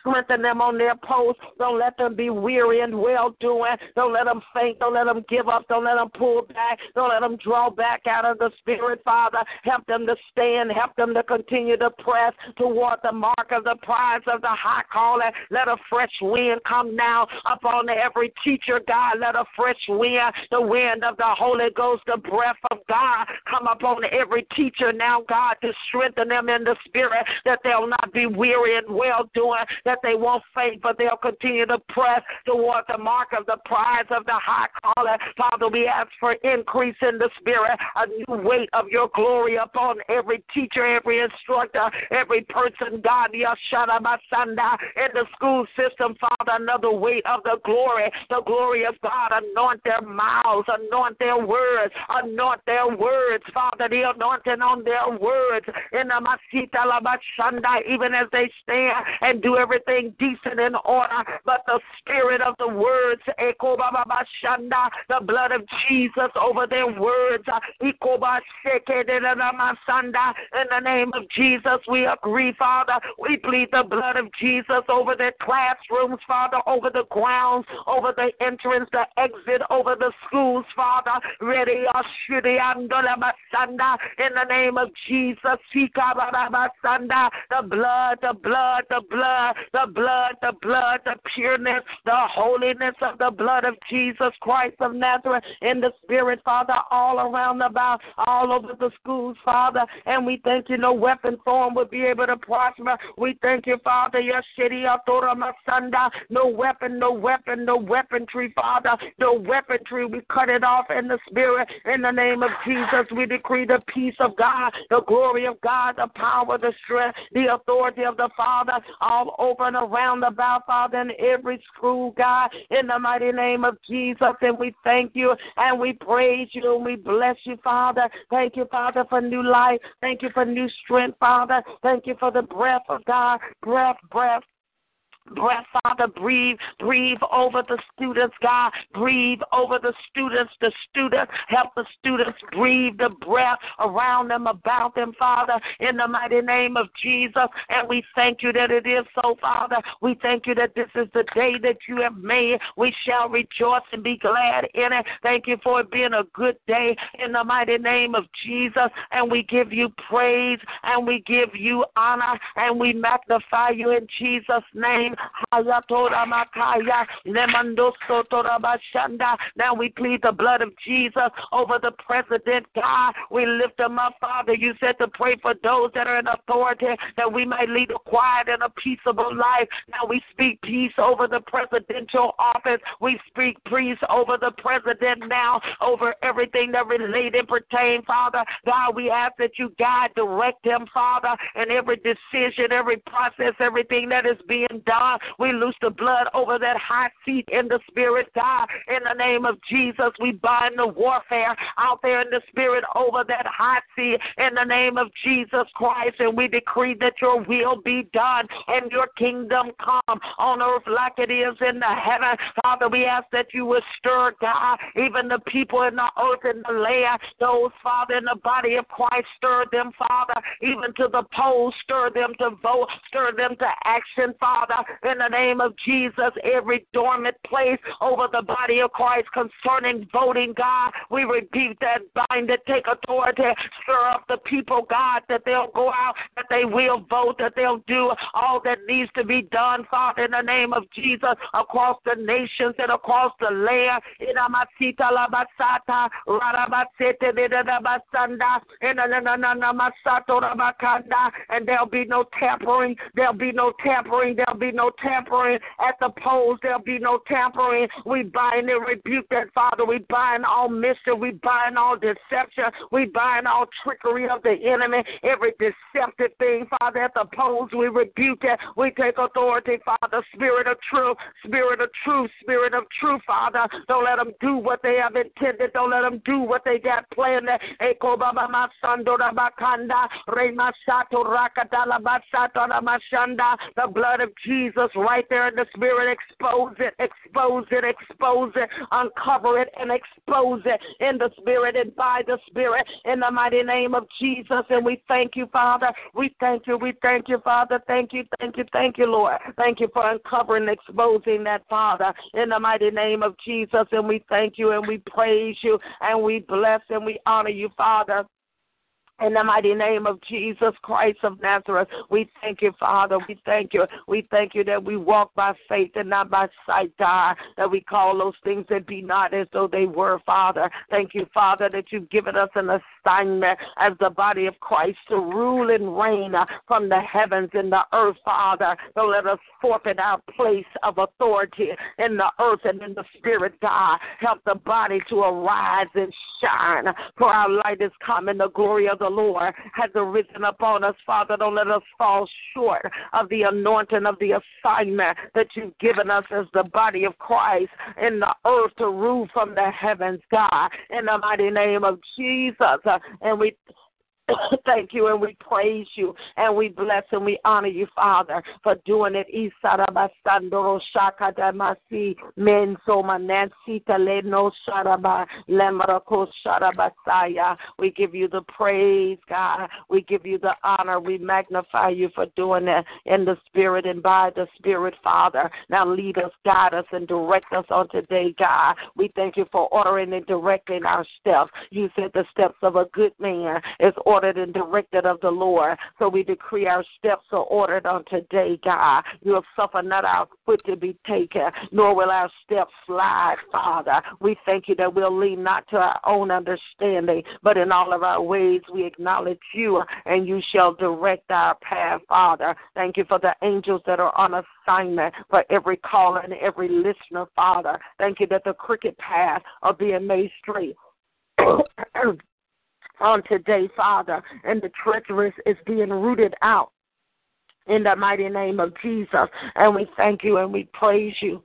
Strengthen them on their post. Don't let them be weary and well doing. Don't let them faint. Don't let them give up. Don't let them pull back. Don't let them draw back out of the Spirit, Father. Help them to stand. Help them to continue to press toward the mark of the prize of the high calling. Let a fresh wind come now upon every teacher, God. Let a fresh wind, the wind of the Holy Ghost, the breath of God, come upon every teacher now, God, to strengthen them in the spirit, that they'll not be weary and well doing, that they won't faint, but they'll continue to press toward the mark of the prize of the high calling. Father, we ask for increase in the spirit, a new weight of your glory upon every teacher, every instructor, every person, God, Yashana Masanda, in the school system, Father, another weight of the glory, the glory of God. Anoint their mouths, anoint their words, anoint their words, Father, the anointing on their words in the Masita Labashanda, even as they stand and do everything decent and order. But the spirit of the words, the blood of Jesus over their words, in the name of Jesus, we agree, Father. We plead the blood of Jesus over their classrooms, Father, over the grounds, over the entrance, the exit, over the schools, Father. Ready, uh, in the name of Jesus, the blood, the blood, the blood, the blood, the blood, the pureness, the the holiness of the blood of Jesus Christ of Nazareth in the spirit, Father, all around about, all over the schools, Father. And we thank you, no weapon form will be able to prosper. We thank you, Father, your city, Masanda. no weapon, no weapon, no weaponry, Father, no weaponry. We cut it off in the spirit. In the name of Jesus, we decree the peace of God, the glory of God, the power, the strength, the authority of the Father all over and around about, Father, in every school, God, in the mighty name of Jesus. And we thank you and we praise you and we bless you, Father. Thank you, Father, for new life. Thank you for new strength, Father. Thank you for the breath of God, breath, breath, breath, Father. Breathe, breathe over the students, God. Breathe over the students, the students. Help the students breathe the breath around them, about them, Father, in the mighty name of Jesus. And we thank you that it is so, Father. We thank you that this is the day that you have made. We shall rejoice and be glad in it. Thank you for it being a good day in the mighty name of Jesus. And we give you praise and we give you honor and we magnify you in Jesus' name. Now we plead the blood of Jesus over the president, God. We lift them up, Father. You said to pray for those that are in authority that we might lead a quiet and a peaceable life. Now we speak peace over the presidential office. We speak peace over the president now, over everything that related pertain, Father. God, we ask that you guide, direct him, Father, in every decision, every process, everything that is being done. God. We loose the blood over that high seat in the spirit, God. In the name of Jesus, we bind the warfare out there in the spirit over that high seat in the name of Jesus Christ. And we decree that your will be done and your kingdom come on earth like it is in the heaven. Father, we ask that you would stir, God, even the people in the earth and the land, those, Father, in the body of Christ, stir them, Father, even to the polls, stir them to vote, stir them to action, Father in the name of Jesus. Every dormant place over the body of Christ concerning voting, God, we rebuke that, bind it, take authority, stir up the people, God, that they'll go out, that they will vote, that they'll do all that needs to be done, Father, in the name of Jesus, across the nations and across the land. In and there'll be no tampering, there'll be no tampering, there'll be no tampering at the polls. There'll be no tampering. We bind and rebuke that, Father. We bind all mischief. We bind all deception. We bind all trickery of the enemy. Every deceptive thing, Father, at the polls, we rebuke it. We take authority, Father. Spirit of truth, spirit of truth, spirit of truth, Father. Don't let them do what they have intended. Don't let them do what they got planned. Eko baba masando bakanda, remasato rakadala basato The blood of Jesus Jesus right there in the spirit. Expose it, expose it, expose it, uncover it, and expose it in the spirit and by the spirit in the mighty name of Jesus. And we thank you, Father. We thank you. We thank you, Father. Thank you, thank you, thank you, Lord. Thank you for uncovering, exposing that, Father, in the mighty name of Jesus. And we thank you and we praise you and we bless and we honor you, Father. In the mighty name of Jesus Christ of Nazareth, we thank you, Father. We thank you. We thank you that we walk by faith and not by sight, God. That we call those things that be not as though they were, Father. Thank you, Father, that you've given us an assignment as the body of Christ to rule and reign uh, from the heavens and the earth, Father. So let us forfeit our place of authority in the earth and in the spirit, God. Help the body to arise and shine, for our light is come and the glory of the Lord has arisen upon us, Father. Don't let us fall short of the anointing of the assignment that you've given us as the body of Christ in the earth to rule from the heavens, God, in the mighty name of Jesus. And we Thank you and we praise you and we bless and we honor you, Father, for doing it. We give you the praise, God. We give you the honor. We magnify you for doing it in the spirit and by the spirit, Father. Now lead us, guide us, and direct us on today, God. We thank you for ordering and directing our steps. You said the steps of a good man is ordered ordered and directed of the Lord. So we decree our steps are ordered on today, God. You have suffered not our foot to be taken, nor will our steps slide, Father. We thank you that we'll lean not to our own understanding, but in all of our ways we acknowledge you, and you shall direct our path, Father. Thank you for the angels that are on assignment for every caller and every listener, Father. Thank you that the crooked path are being made straight. on today, Father, and the treacherous is being rooted out in the mighty name of Jesus. And we thank you and we praise you.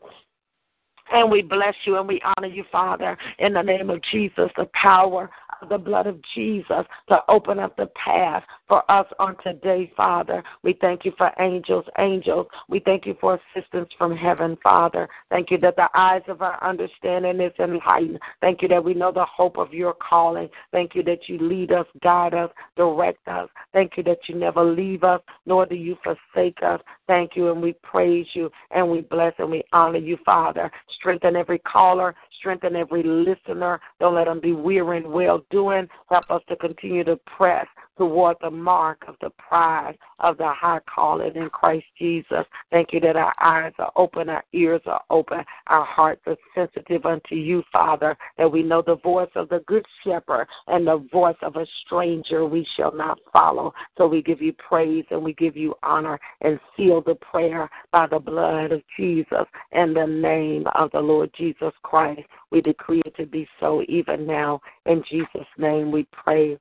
And we bless you and we honor you, Father, in the name of Jesus, the power of the blood of Jesus to open up the path for us on today, Father. We thank you for angels, angels. We thank you for assistance from heaven, Father. Thank you that the eyes of our understanding is enlightened. Thank you that we know the hope of your calling. Thank you that you lead us, guide us, direct us. Thank you that you never leave us, nor do you forsake us. Thank you, and we praise you, and we bless and we honor you, Father. Strengthen every caller, strengthen every listener. Don't let them be weary and well doing. Help us to continue to press toward the mark of the prize of the high calling in Christ Jesus. Thank you that our eyes are open, our ears are open, our hearts are sensitive unto you, Father, that we know the voice of the good shepherd and the voice of a stranger we shall not follow. So we give you praise and we give you honor and seal the prayer by the blood of Jesus and the name of the Lord Jesus Christ. We decree it to be so even now. In Jesus' name we pray.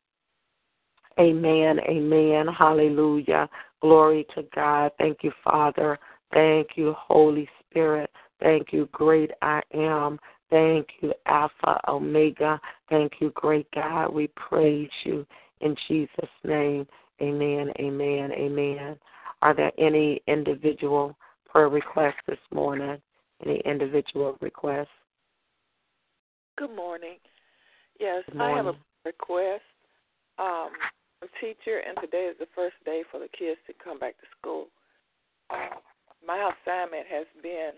Amen. Amen. Hallelujah. Glory to God. Thank you, Father. Thank you, Holy Spirit. Thank you, great I am. Thank you, Alpha, Omega. Thank you, great God. We praise you in Jesus' name. Amen. Amen. Amen. Are there any individual prayer requests this morning? Any individual requests? Good morning. Yes, Good morning. I have a request. Um, a teacher, and today is the first day for the kids to come back to school. My assignment has been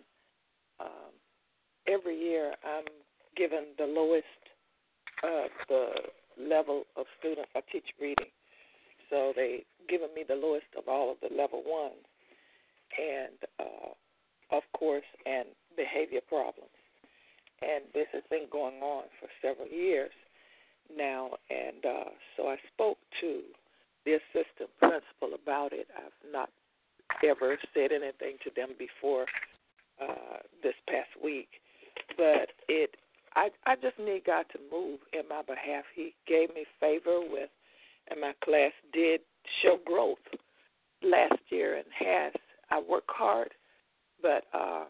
um, every year I'm given the lowest of the level of students. I teach reading, so they've given me the lowest of all of the level ones, and uh, of course, and behavior problems. And this has been going on for several years now, and uh, so I spoke to the assistant principal about it. I've not ever said anything to them before uh, this past week, but it I I just need God to move in my behalf. He gave me favor with, and my class did show growth last year and has. I work hard, but uh,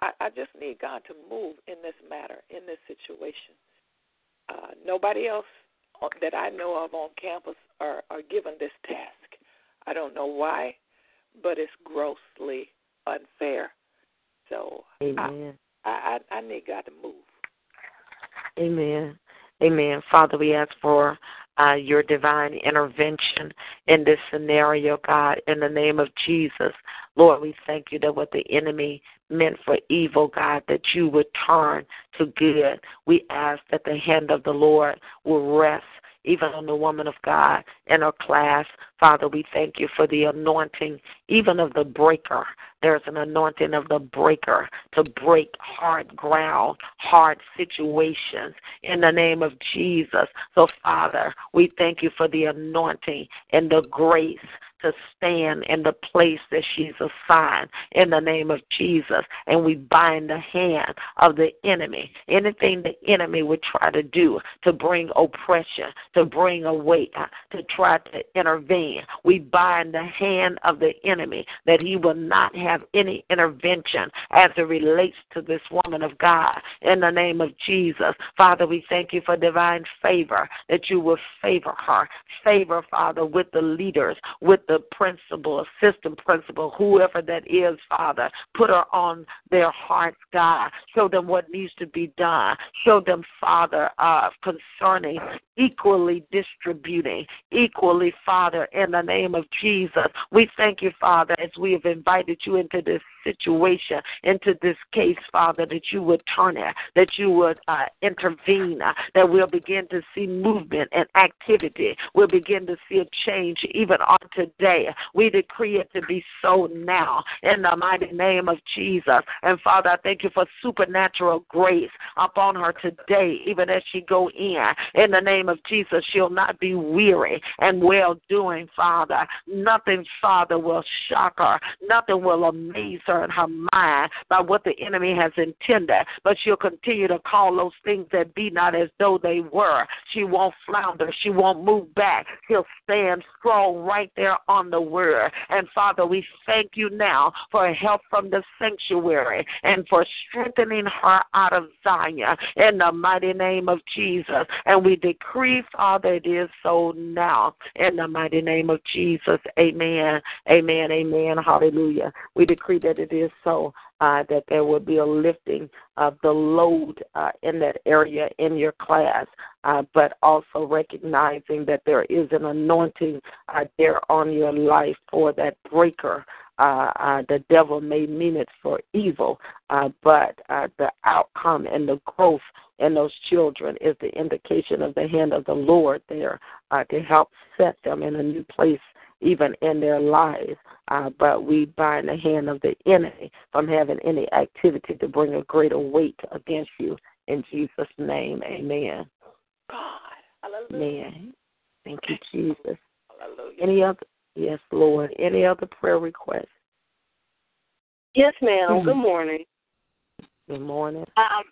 I, I just need God to move in this matter, in this situation. Uh, nobody else that I know of on campus are, are given this task. I don't know why, but it's grossly unfair. So Amen. I, I, I need God to move. Amen. Amen. Father, we ask for uh, your divine intervention in this scenario, God, in the name of Jesus. Lord, we thank you that what the enemy meant for evil, God, that you would turn to good. We ask that the hand of the Lord will rest even on the woman of God in her class. Father, we thank you for the anointing, even of the breaker. There's an anointing of the breaker to break hard ground, hard situations in the name of Jesus. So, Father, we thank you for the anointing and the grace to stand in the place that she's assigned in the name of Jesus. And we bind the hand of the enemy. Anything the enemy would try to do to bring oppression, to bring a uh, to try to intervene, we bind the hand of the enemy that he will not have any intervention as it relates to this woman of God in the name of Jesus. Father, we thank you for divine favor that you will favor her. Favor, Father, with the leaders, with the the principal, assistant principal, whoever that is, Father. Put her on their hearts, God. Show them what needs to be done. Show them, Father, uh, concerning equally distributing, equally, Father, in the name of Jesus. We thank you, Father, as we have invited you into this situation, into this case, Father, that you would turn it, that you would uh, intervene, uh, that we'll begin to see movement and activity. We'll begin to see a change even on today. We decree it to be so now in the mighty name of Jesus. And Father, I thank you for supernatural grace upon her today, even as she go in. In the name of Jesus, she'll not be weary and well doing, Father. Nothing, Father, will shock her. Nothing will amaze her her her mind by what the enemy has intended, but she'll continue to call those things that be not as though they were. She won't flounder. She won't move back. She'll stand strong right there on the word. And Father, we thank you now for help from the sanctuary and for strengthening her out of Zion in the mighty name of Jesus. And we decree, Father, it is so now in the mighty name of Jesus. Amen. Amen. Amen. Hallelujah. We decree that it is so, uh, that there will be a lifting of the load uh, in that area in your class, uh, but also recognizing that there is an anointing uh, there on your life for that breaker. Uh, uh, the devil may mean it for evil, but the outcome and the growth in those children is the indication of the hand of the Lord there to help set them in a new place even in their lives. Uh, but we bind the hand of the enemy from having any activity to bring a greater weight against you. In Jesus' name, amen. God. Hallelujah. Amen. Thank you, Jesus. Hallelujah. Any other? Yes, Lord. Any other prayer requests? Yes, ma'am. Mm-hmm. Good morning. Good morning. Um,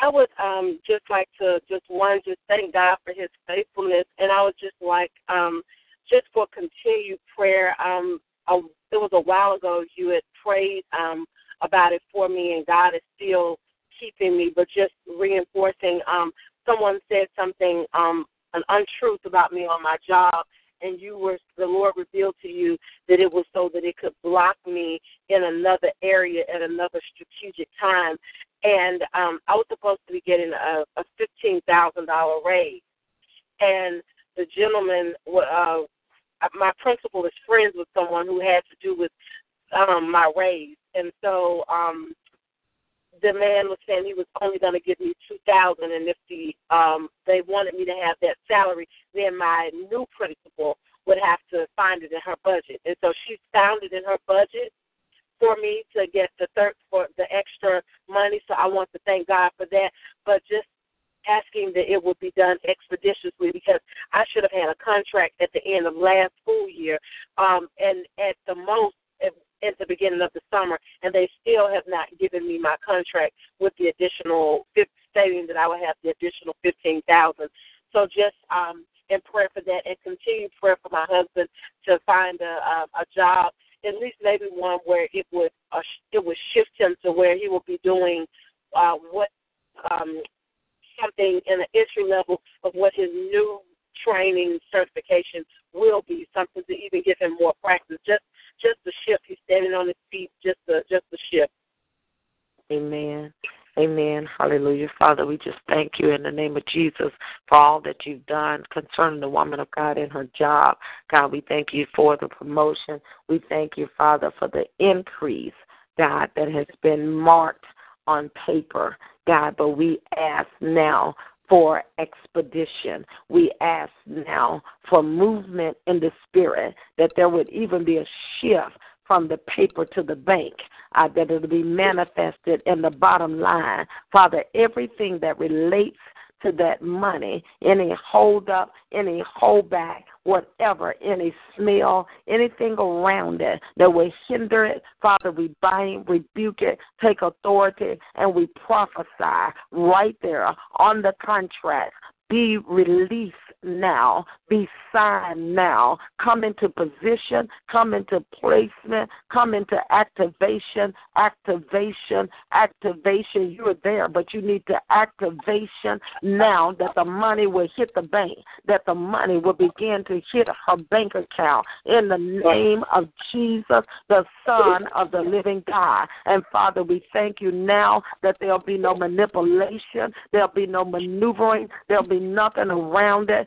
I would um just like to just one just thank God for His faithfulness, and I would just like um just for continued prayer. Um, it was a while ago you had prayed um, about it for me, and God is still keeping me. But just reinforcing, um, someone said something, um, an untruth about me on my job, and you were the Lord revealed to you that it was so that it could block me in another area at another strategic time. And um, I was supposed to be getting a, a fifteen thousand dollar raise, and the gentleman uh, my principal is friends with someone who had to do with um my raise. And so um the man was saying he was only going to give me two thousand and if the um they wanted me to have that salary then my new principal would have to find it in her budget. And so she found it in her budget for me to get the third for the extra money. So i want to thank god for that. But just asking that it would be done expeditiously because I should have had a contract at the end of last school year, um, and at the most at, at the beginning of the summer, and they still have not given me my contract with the additional stating that I would have the additional fifteen thousand. So just um, in prayer for that, and continued prayer for my husband to find a, a, a job at least maybe one where it would uh, it would shift him to where he will be doing uh, what um, something in the entry level of what his new training certification will be, something to even give him more practice. Just just the shift. He's standing on his feet, just the just the shift. Amen. Amen. Hallelujah. Father, we just thank you in the name of Jesus for all that you've done concerning the woman of God and her job. God, we thank you for the promotion. We thank you, Father, for the increase, God, that has been marked on paper. God, but we ask now for expedition. We ask now for movement in the spirit, that there would even be a shift from the paper to the bank, uh, that it will be manifested in the bottom line. Father, everything that relates to that money, any hold up, any holdback, whatever, any smell, anything around it that will hinder it, Father, we bind, rebuke it, take authority, and we prophesy right there on the contract. Be released now, be signed now. Come into position, come into placement, come into activation, activation, activation. You're there, but you need to activation now that the money will hit the bank, that the money will begin to hit her bank account in the name of Jesus, the Son of the living God. And Father, we thank you now that there'll be no manipulation, there'll be no maneuvering, there'll be nothing around it,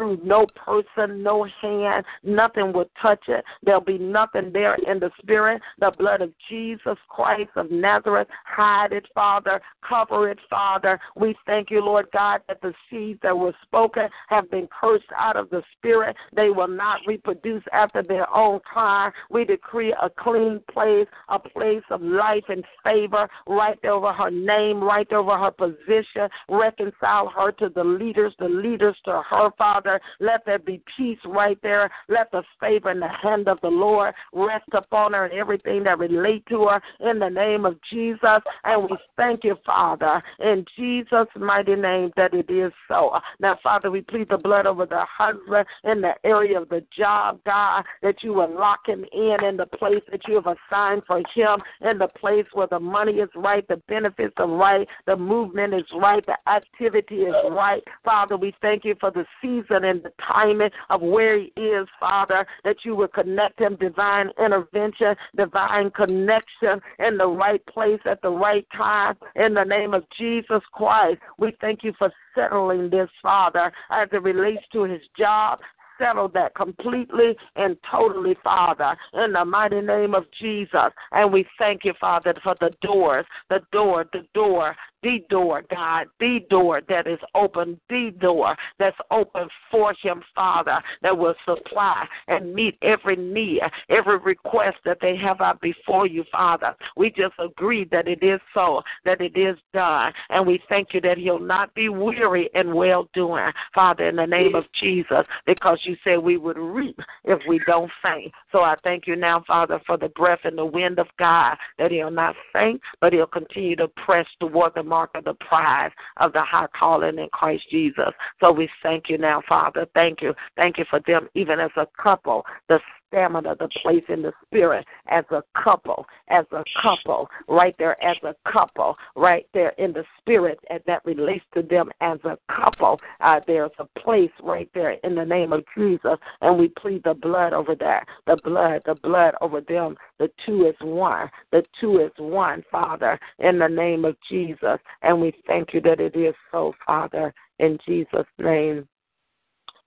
no person, no hand, nothing will touch it. There'll be nothing there in the spirit. The blood of Jesus Christ of Nazareth, hide it, Father, cover it, Father. We thank you, Lord God, that the seeds that were spoken have been cursed out of the spirit. They will not reproduce after their own kind. We decree a clean place, a place of life and favor right over her name, right over her position. Reconcile her to the leaders, the leaders to her, Father. Let there be peace right there. Let the favor and the hand of the Lord rest upon her and everything that relate to her in the name of Jesus. And we thank you, Father, in Jesus' mighty name that it is so. Now, Father, we plead the blood over the husband in the area of the job, God, that you will lock him in in the place that you have assigned for him, in the place where the money is right, the benefits are right, the movement is right, the activity is right. Father, we thank you for the season and the timing of where he is, Father, that you would connect him, divine intervention, divine connection in the right place at the right time. In the name of Jesus Christ, we thank you for settling this, Father, as it relates to his job, settle that completely and totally, Father, in the mighty name of Jesus. And we thank you, Father, for the doors, the door, the door, the door, God, the door that is open, the door that's open for him, Father, that will supply and meet every need, every request that they have out before you, Father. We just agree that it is so, that it is done. And we thank you that he'll not be weary in well doing, Father, in the name of Jesus, because you said we would reap if we don't faint. So I thank you now, Father, for the breath and the wind of God, that he'll not faint, but he'll continue to press toward the mark of the prize of the high calling in Christ Jesus. So we thank you now, Father. Thank you. Thank you for them, even as a couple, the stamina, the place in the spirit as a couple, as a couple, right there as a couple, right there in the spirit, and that relates to them as a couple. Uh, there's a place right there in the name of Jesus, and we plead the blood over that, the blood, the blood over them. The two is one. The two is one, Father, in the name of Jesus. And we thank you that it is so, Father, in Jesus' name.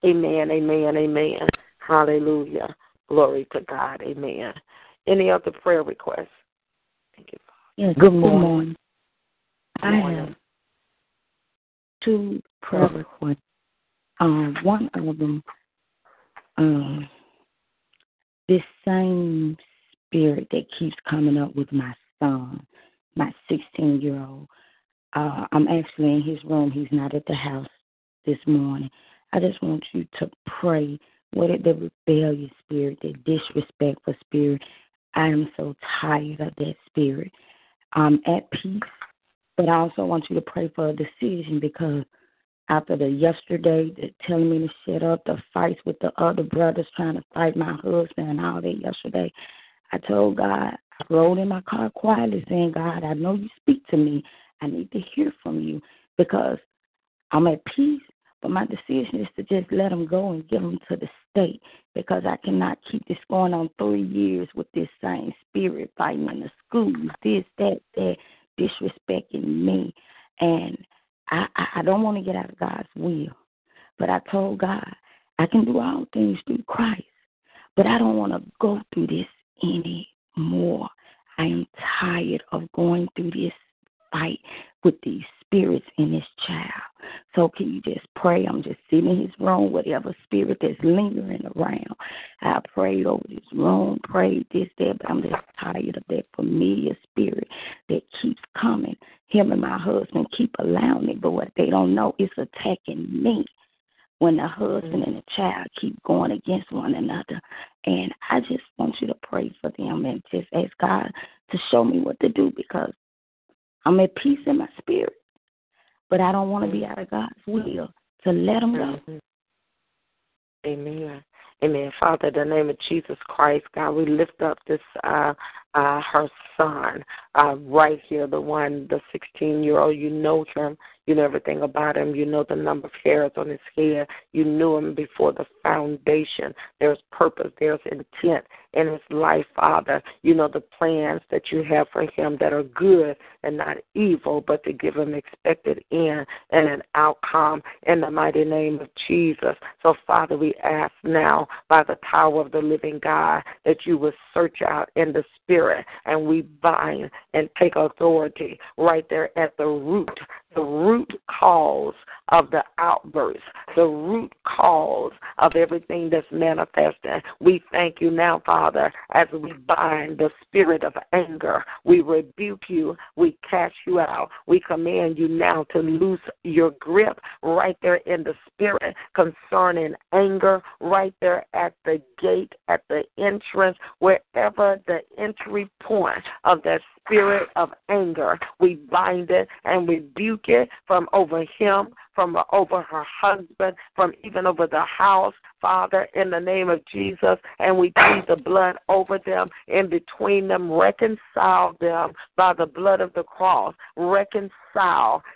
Amen, amen, amen. Hallelujah. Glory to God. Amen. Any other prayer requests? Thank you. Yes, good morning. Good morning. I have two prayer requests. Um, one of them, um, this same spirit that keeps coming up with my son, my 16 year old. Uh, I'm actually in his room. He's not at the house this morning. I just want you to pray what is the rebellious spirit, the disrespectful spirit? I am so tired of that spirit. I'm at peace, but I also want you to pray for a decision because after the yesterday, the telling me to shut up, the fights with the other brothers trying to fight my husband and all that yesterday, I told God, I rode in my car quietly saying, God, I know you speak to me. I need to hear from you because I'm at peace but my decision is to just let them go and give them to the state because I cannot keep this going on three years with this same spirit fighting in the schools, this, that, that, disrespecting me. And I, I, don't want to get out of God's will. But I told God, I can do all things through Christ. But I don't want to go through this anymore. I am tired of going through this fight with these spirits in this child. So can you just pray? I'm just sitting in his room, whatever spirit that's lingering around. I prayed over this room, prayed this, that, but I'm just tired of that familiar spirit that keeps coming. Him and my husband keep allowing it, but what they don't know is attacking me when the husband mm-hmm. and the child keep going against one another. And I just want you to pray for them and just ask God to show me what to do because I'm at peace in my spirit, but I don't want to be out of God's will to let them go. Amen. Amen. Father, in the name of Jesus Christ, God, we lift up this uh uh her son, uh right here, the one, the sixteen year old, you know him, you know everything about him, you know the number of hairs on his head, you knew him before the foundation. There's purpose, there's intent in his life, Father. You know the plans that you have for him that are good and not evil, but to give him expected end and an outcome in the mighty name of Jesus. So, Father, we ask now by the power of the living God that you will search out in the spirit and we bind and take authority right there at the root, the root cause of the outburst, the root cause of everything that's manifesting. We thank you now, Father, as we bind the spirit of anger. We rebuke you. We cast you out. We command you now to loose your grip right there in the spirit concerning anger, right there at the gate, at the entrance, wherever the entry point of that spirit of anger. We bind it and rebuke it from over him, from over her husband, from even over the house, Father, in the name of Jesus. And we plead the blood over them, in between them, reconcile them by the blood of the cross. Reconcile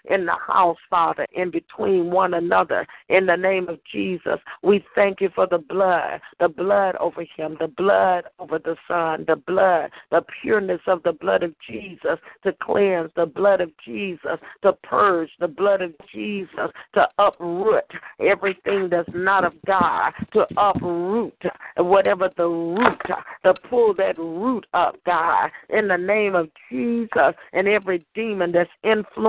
in the house, Father, in between one another, in the name of Jesus. We thank you for the blood, the blood over him, the blood over the son, the blood, the pureness of the blood of Jesus to cleanse, the blood of Jesus to purge, the blood of Jesus to uproot everything that's not of God, to uproot whatever the root, to pull that root up, God, in the name of Jesus, and every demon that's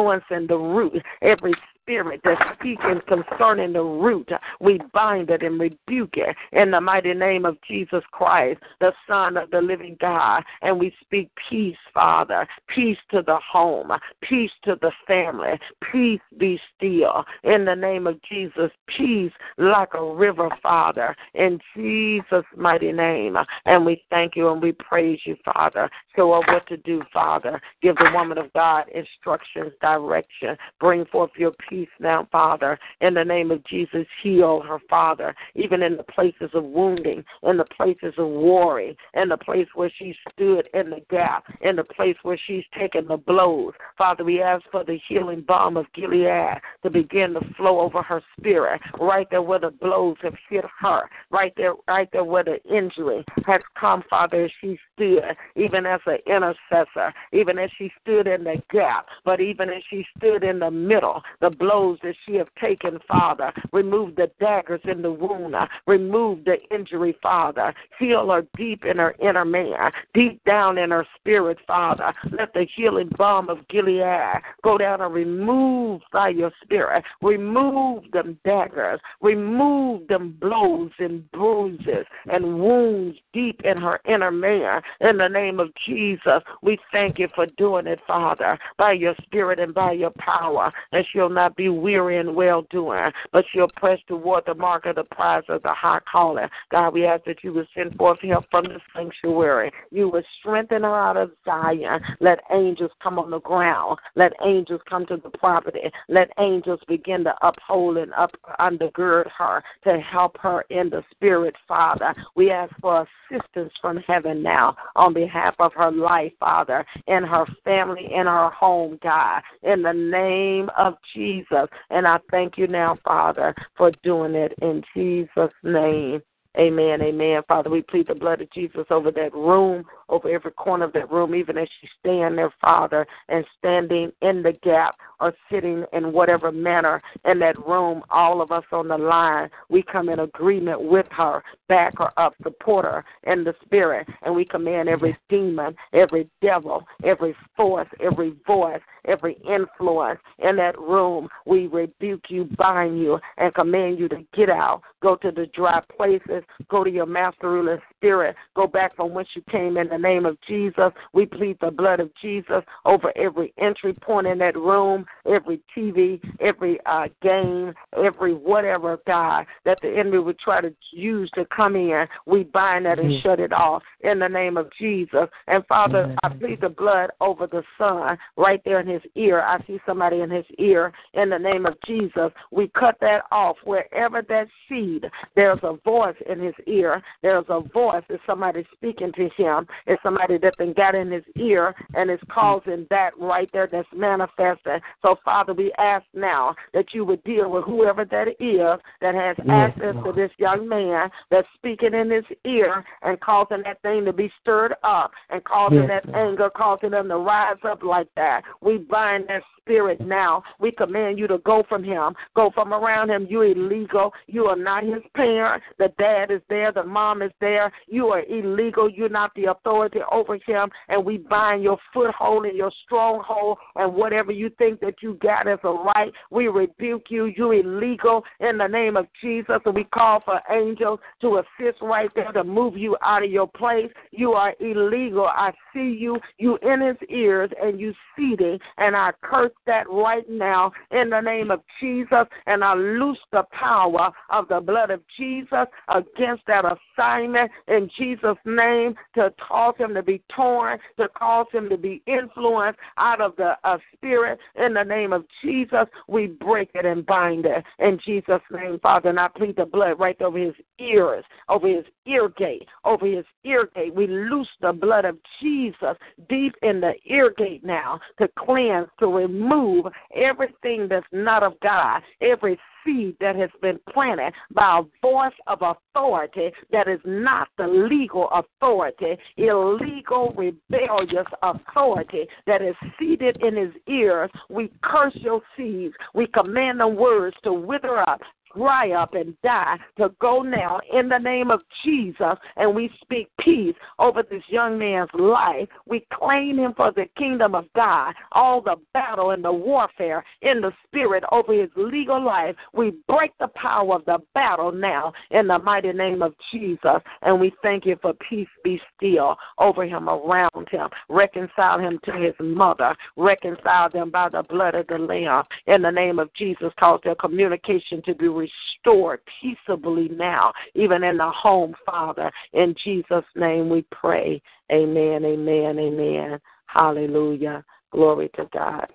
influencing the root, every spirit that's speaking concerning the root, we bind it and rebuke it in the mighty name of Jesus Christ, the Son of the living God. And we speak peace, Father, peace to the home, peace to the family, peace be still in the name of Jesus, peace like a river, Father, in Jesus' mighty name. And we thank you and we praise you, Father. Show us what to do, Father. Give the woman of God instructions, direction. Bring forth your peace now, Father. In the name of Jesus, heal her, Father, even in the places of wounding, in the places of worry, in the place where she stood in the gap, in the place where she's taken the blows. Father, we ask for the healing balm of Gilead to begin to flow over her spirit, right there where the blows have hit her, right there, right there where the injury has come, Father, as she stood, even as an intercessor, even as she stood in the gap, but even as she stood in the middle, the blows that she have taken, Father. Remove the daggers in the wound. Remove the injury, Father. Heal her deep in her inner man, deep down in her spirit, Father. Let the healing balm of Gilead go down and remove by your spirit. Remove them daggers. Remove them blows and bruises and wounds deep in her inner man. In the name of Jesus, we thank you for doing it, Father, by your spirit and by your power. And she'll not not be weary in well doing, but she'll press toward the mark of the prize of the high calling. God, we ask that you would send forth help from the sanctuary. You would strengthen her out of Zion. Let angels come on the ground. Let angels come to the property. Let angels begin to uphold and up undergird her to help her in the spirit, Father. We ask for assistance from heaven now on behalf of her life, Father, in her family, in her home, God. In the name of Jesus. Jesus. And I thank you now, Father, for doing it in Jesus' name. Amen. Amen. Father, we plead the blood of Jesus over that room, over every corner of that room, even as she stand there, Father, and standing in the gap or sitting in whatever manner in that room, all of us on the line, we come in agreement with her, back her up, support her in the spirit, and we command every demon, every devil, every force, every voice, every influence in that room. We rebuke you, bind you, and command you to get out, go to the dry places. Go to your master ruling spirit. Go back from whence you came in the name of Jesus. We plead the blood of Jesus over every entry point in that room, every TV, every uh, game, every whatever, God, that the enemy would try to use to come in. We bind that and mm-hmm. shut it off in the name of Jesus. And Father, mm-hmm. I plead the blood over the son right there in his ear. I see somebody in his ear in the name of Jesus. We cut that off wherever that seed, there's a voice in his ear. There's a voice. It's somebody speaking to him. It's somebody that's been got in his ear and is mm-hmm. causing that right there that's manifesting. So, Father, we ask now that you would deal with whoever that is that has access to this young man that's speaking in his ear and causing that thing to be stirred up and causing yes, that anger, causing them to rise up like that. We bind that spirit now. We command you to go from him, go from around him. You are illegal. You are not his parent. The dad is there. The mom is there. You are illegal. You're not the authority over him. And we bind your foothold and your stronghold and whatever you think that you got as a right. We rebuke you. You illegal in the name of Jesus. And we call for angels to assist right there to move you out of your place. You are illegal. I see you. You in his ears and you seating. And I curse that right now in the name of Jesus, and I loose the power of the blood of Jesus against that assignment in Jesus' name to cause him to be torn, to cause him to be influenced out of the uh, spirit. In the name of Jesus, we break it and bind it in Jesus' name, Father. And I plead the blood right over his ears, over his ear gate, over his ear gate. We loose the blood of Jesus deep in the ear gate now to cleanse, to remove everything that's not of God, every seed that has been planted by a voice of authority that is not the legal authority, illegal, rebellious authority that is seated in his ears. We curse your seeds. We command the words to wither up dry up and die to go now in the name of Jesus. And we speak peace over this young man's life. We claim him for the kingdom of God. All the battle and the warfare in the spirit over his legal life. We break the power of the battle now in the mighty name of Jesus. And we thank you for peace be still over him, around him. Reconcile him to his mother. Reconcile them by the blood of the Lamb. In the name of Jesus, cause their communication to be restored peaceably now, even in the home, Father. In Jesus' name we pray. Amen, amen, amen. Hallelujah. Glory to God.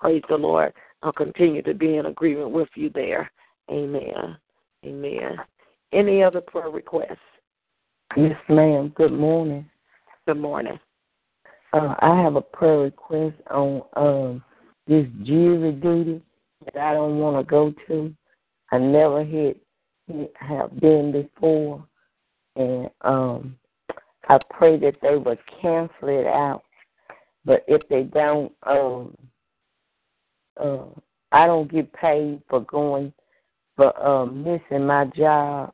Praise the Lord. I'll continue to be in agreement with you there. Amen. Amen. Any other prayer requests? Yes, ma'am. Good morning. Good morning. Uh, I have a prayer request on um, this jury duty that I don't want to go to. I never had have been before, and um, I pray that they would cancel it out. But if they don't, um, uh, I don't get paid for going for um, missing my job,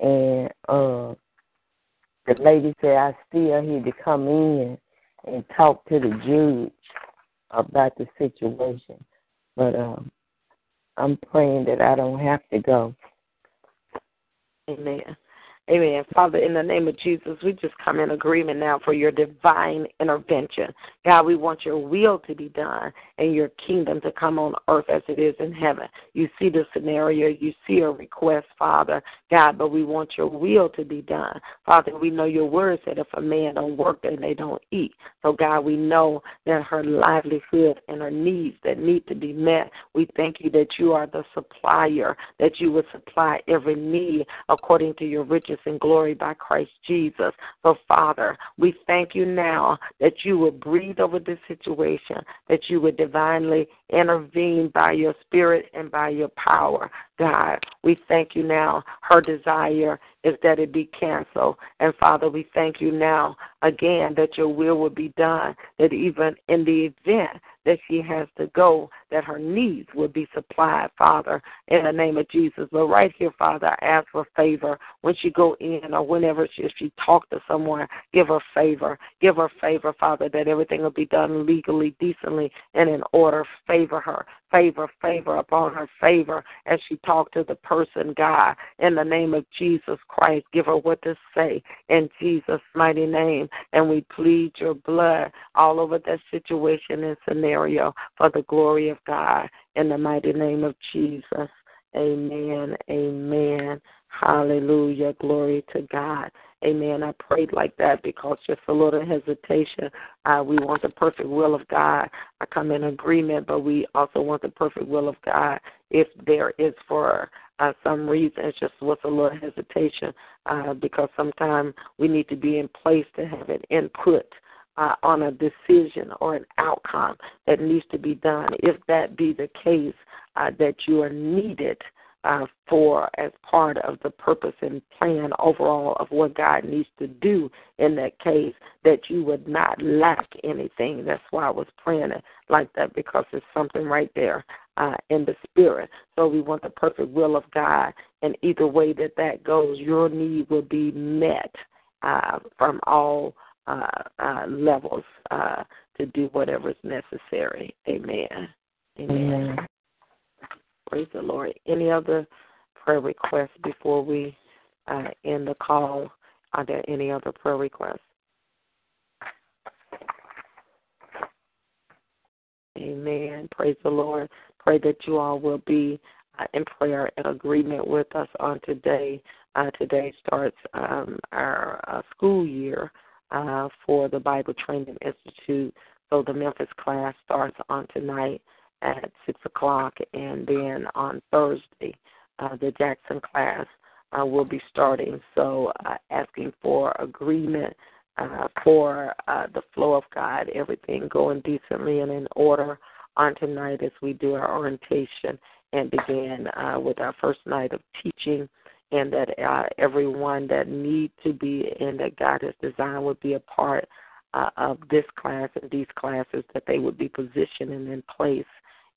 and uh, the lady said I still had to come in and talk to the judge about the situation. But um, I'm praying that I don't have to go. Amen. Amen. Father, in the name of Jesus, we just come in agreement now for your divine intervention. God, we want your will to be done and your kingdom to come on earth as it is in heaven. You see the scenario, you see a request, Father, God, but we want your will to be done. Father, we know your word said if a man don't work, then they don't eat. So, God, we know that her livelihood and her needs that need to be met, we thank you that you are the supplier, that you would supply every need according to your riches and glory by Christ Jesus. So, Father, we thank you now that you will breathe over this situation, that you would divinely intervene by your spirit and by your power. God, we thank you now. Her desire is that it be canceled. And Father, we thank you now again that your will will be done, that even in the event that she has to go, that her needs will be supplied, Father, in the name of Jesus. But right here, Father, I ask for favor when she go in or whenever she, if she talk to someone, give her favor. Give her favor, Father, that everything will be done legally, decently, and in order. Favor her. Favor, favor upon her favor as she talk to the person, God, in the name of Jesus Christ. Give her what to say in Jesus' mighty name. And we plead your blood all over that situation and scenario for the glory of God in the mighty name of Jesus. Amen. Amen. Hallelujah. Glory to God. Amen. I prayed like that because just a little hesitation. Uh, we want the perfect will of God. I come in agreement, but we also want the perfect will of God. If there is for uh, some reason, it's just with a little hesitation uh, because sometimes we need to be in place to have an input. Uh, on a decision or an outcome that needs to be done. If that be the case, uh, that you are needed uh, for as part of the purpose and plan overall of what God needs to do in that case, that you would not lack anything. That's why I was praying it like that because there's something right there uh, in the spirit. So we want the perfect will of God, and either way that that goes, your need will be met uh, from all uh, uh, levels uh, to do whatever is necessary. Amen. Amen. Amen. Praise the Lord. Any other prayer requests before we uh, end the call? Are there any other prayer requests? Amen. Praise the Lord. Pray that you all will be uh, in prayer and agreement with us on today. Uh, today starts um, our uh, school year uh, for the Bible Training Institute. So the Memphis class starts on tonight at 6 o'clock, and then on Thursday, uh, the Jackson class uh, will be starting. So, uh, asking for agreement uh, for uh, the flow of God, everything going decently and in order on tonight as we do our orientation and begin uh, with our first night of teaching. And that uh, everyone that need to be and that God has designed would be a part uh, of this class and these classes, that they would be positioned and in place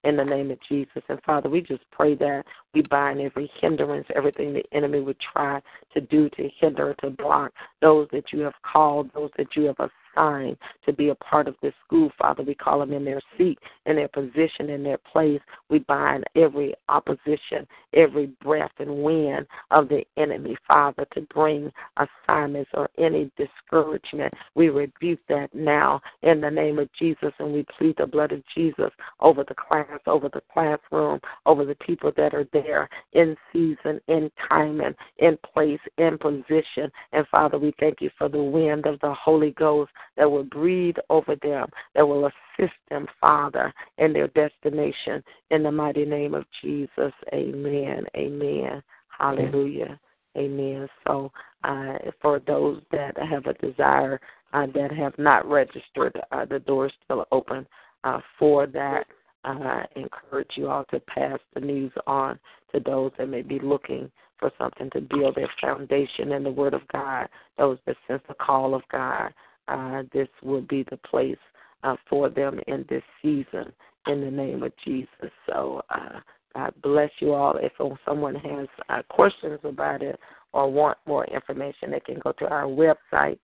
in the name of Jesus. And Father, we just pray that we bind every hindrance, everything the enemy would try to do to hinder, to block those that you have called, those that you have assigned to be a part of this school, Father. We call them in their seat, in their position, in their place. We bind every opposition, every breath and wind of the enemy, Father, to bring assignments or any discouragement. We rebuke that now in the name of Jesus, and we plead the blood of Jesus over the class, over the classroom, over the people that are there in season, in time, and in place, in position. And Father, we thank you for the wind of the Holy Ghost that will breathe over them, that will assist them, Father, in their destination. In the mighty name of Jesus, amen. Amen. Hallelujah. Amen. So, uh, for those that have a desire uh, that have not registered, uh, the door is still open uh, for that. Uh, encourage you all to pass the news on to those that may be looking for something to build their foundation in the Word of God, those that sense the call of God uh, this will be the place uh, for them in this season in the name of Jesus. So uh, God bless you all. If someone has uh, questions about it or want more information, they can go to our website,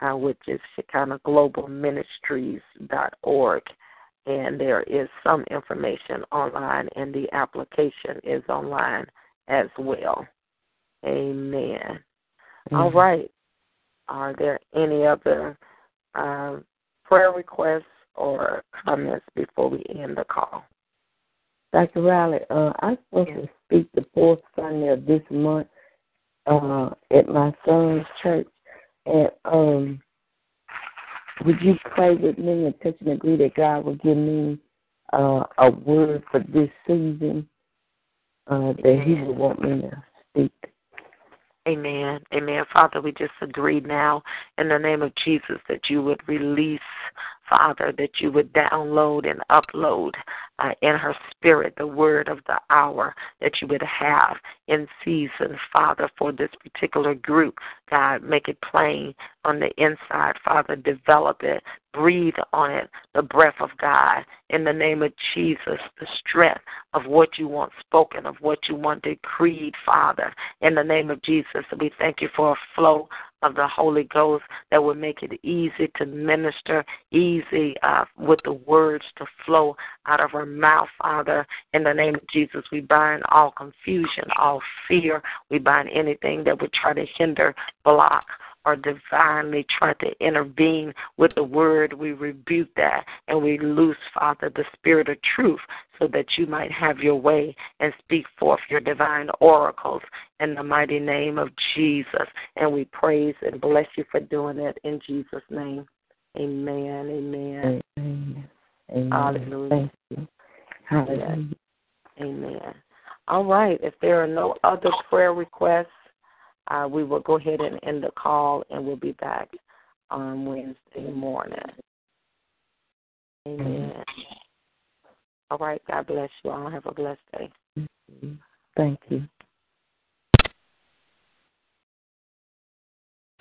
uh, which is Shekinah Global Ministries.org. And there is some information online, and the application is online as well. Amen. Mm-hmm. All right. Are there any other um, prayer requests or comments before we end the call? Dr. Riley, uh, I'm supposed to speak the fourth Sunday of this month uh, at my son's church. And um, would you pray with me and touch and agree that God will give me uh, a word for this season uh, that He would want me to speak? Amen. Amen. Father, we just agree now in the name of Jesus that you would release, Father, that you would download and upload uh, in her spirit the word of the hour that you would have in season, Father, for this particular group. God, make it plain on the inside, Father, develop it, breathe on it the breath of God in the name of Jesus, the strength of what you want spoken, of what you want decreed, Father, in the name of Jesus. We thank you for a flow of the Holy Ghost that would make it easy to minister, easy uh, with the words to flow out of her mouth, Father. In the name of Jesus, we bind all confusion, all fear. We bind anything that would try to hinder, block, or divinely try to intervene with the word, we rebuke that and we loose, Father, the spirit of truth so that you might have your way and speak forth your divine oracles in the mighty name of Jesus. And we praise and bless you for doing it in Jesus' name. Amen. Amen. Amen. Amen. Hallelujah. Thank you. Hallelujah. Amen. All right. If there are no other prayer requests, uh, we will go ahead and end the call, and we'll be back on Wednesday morning. Amen. All right. God bless you all. Have a blessed day. Thank you.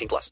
18 plus.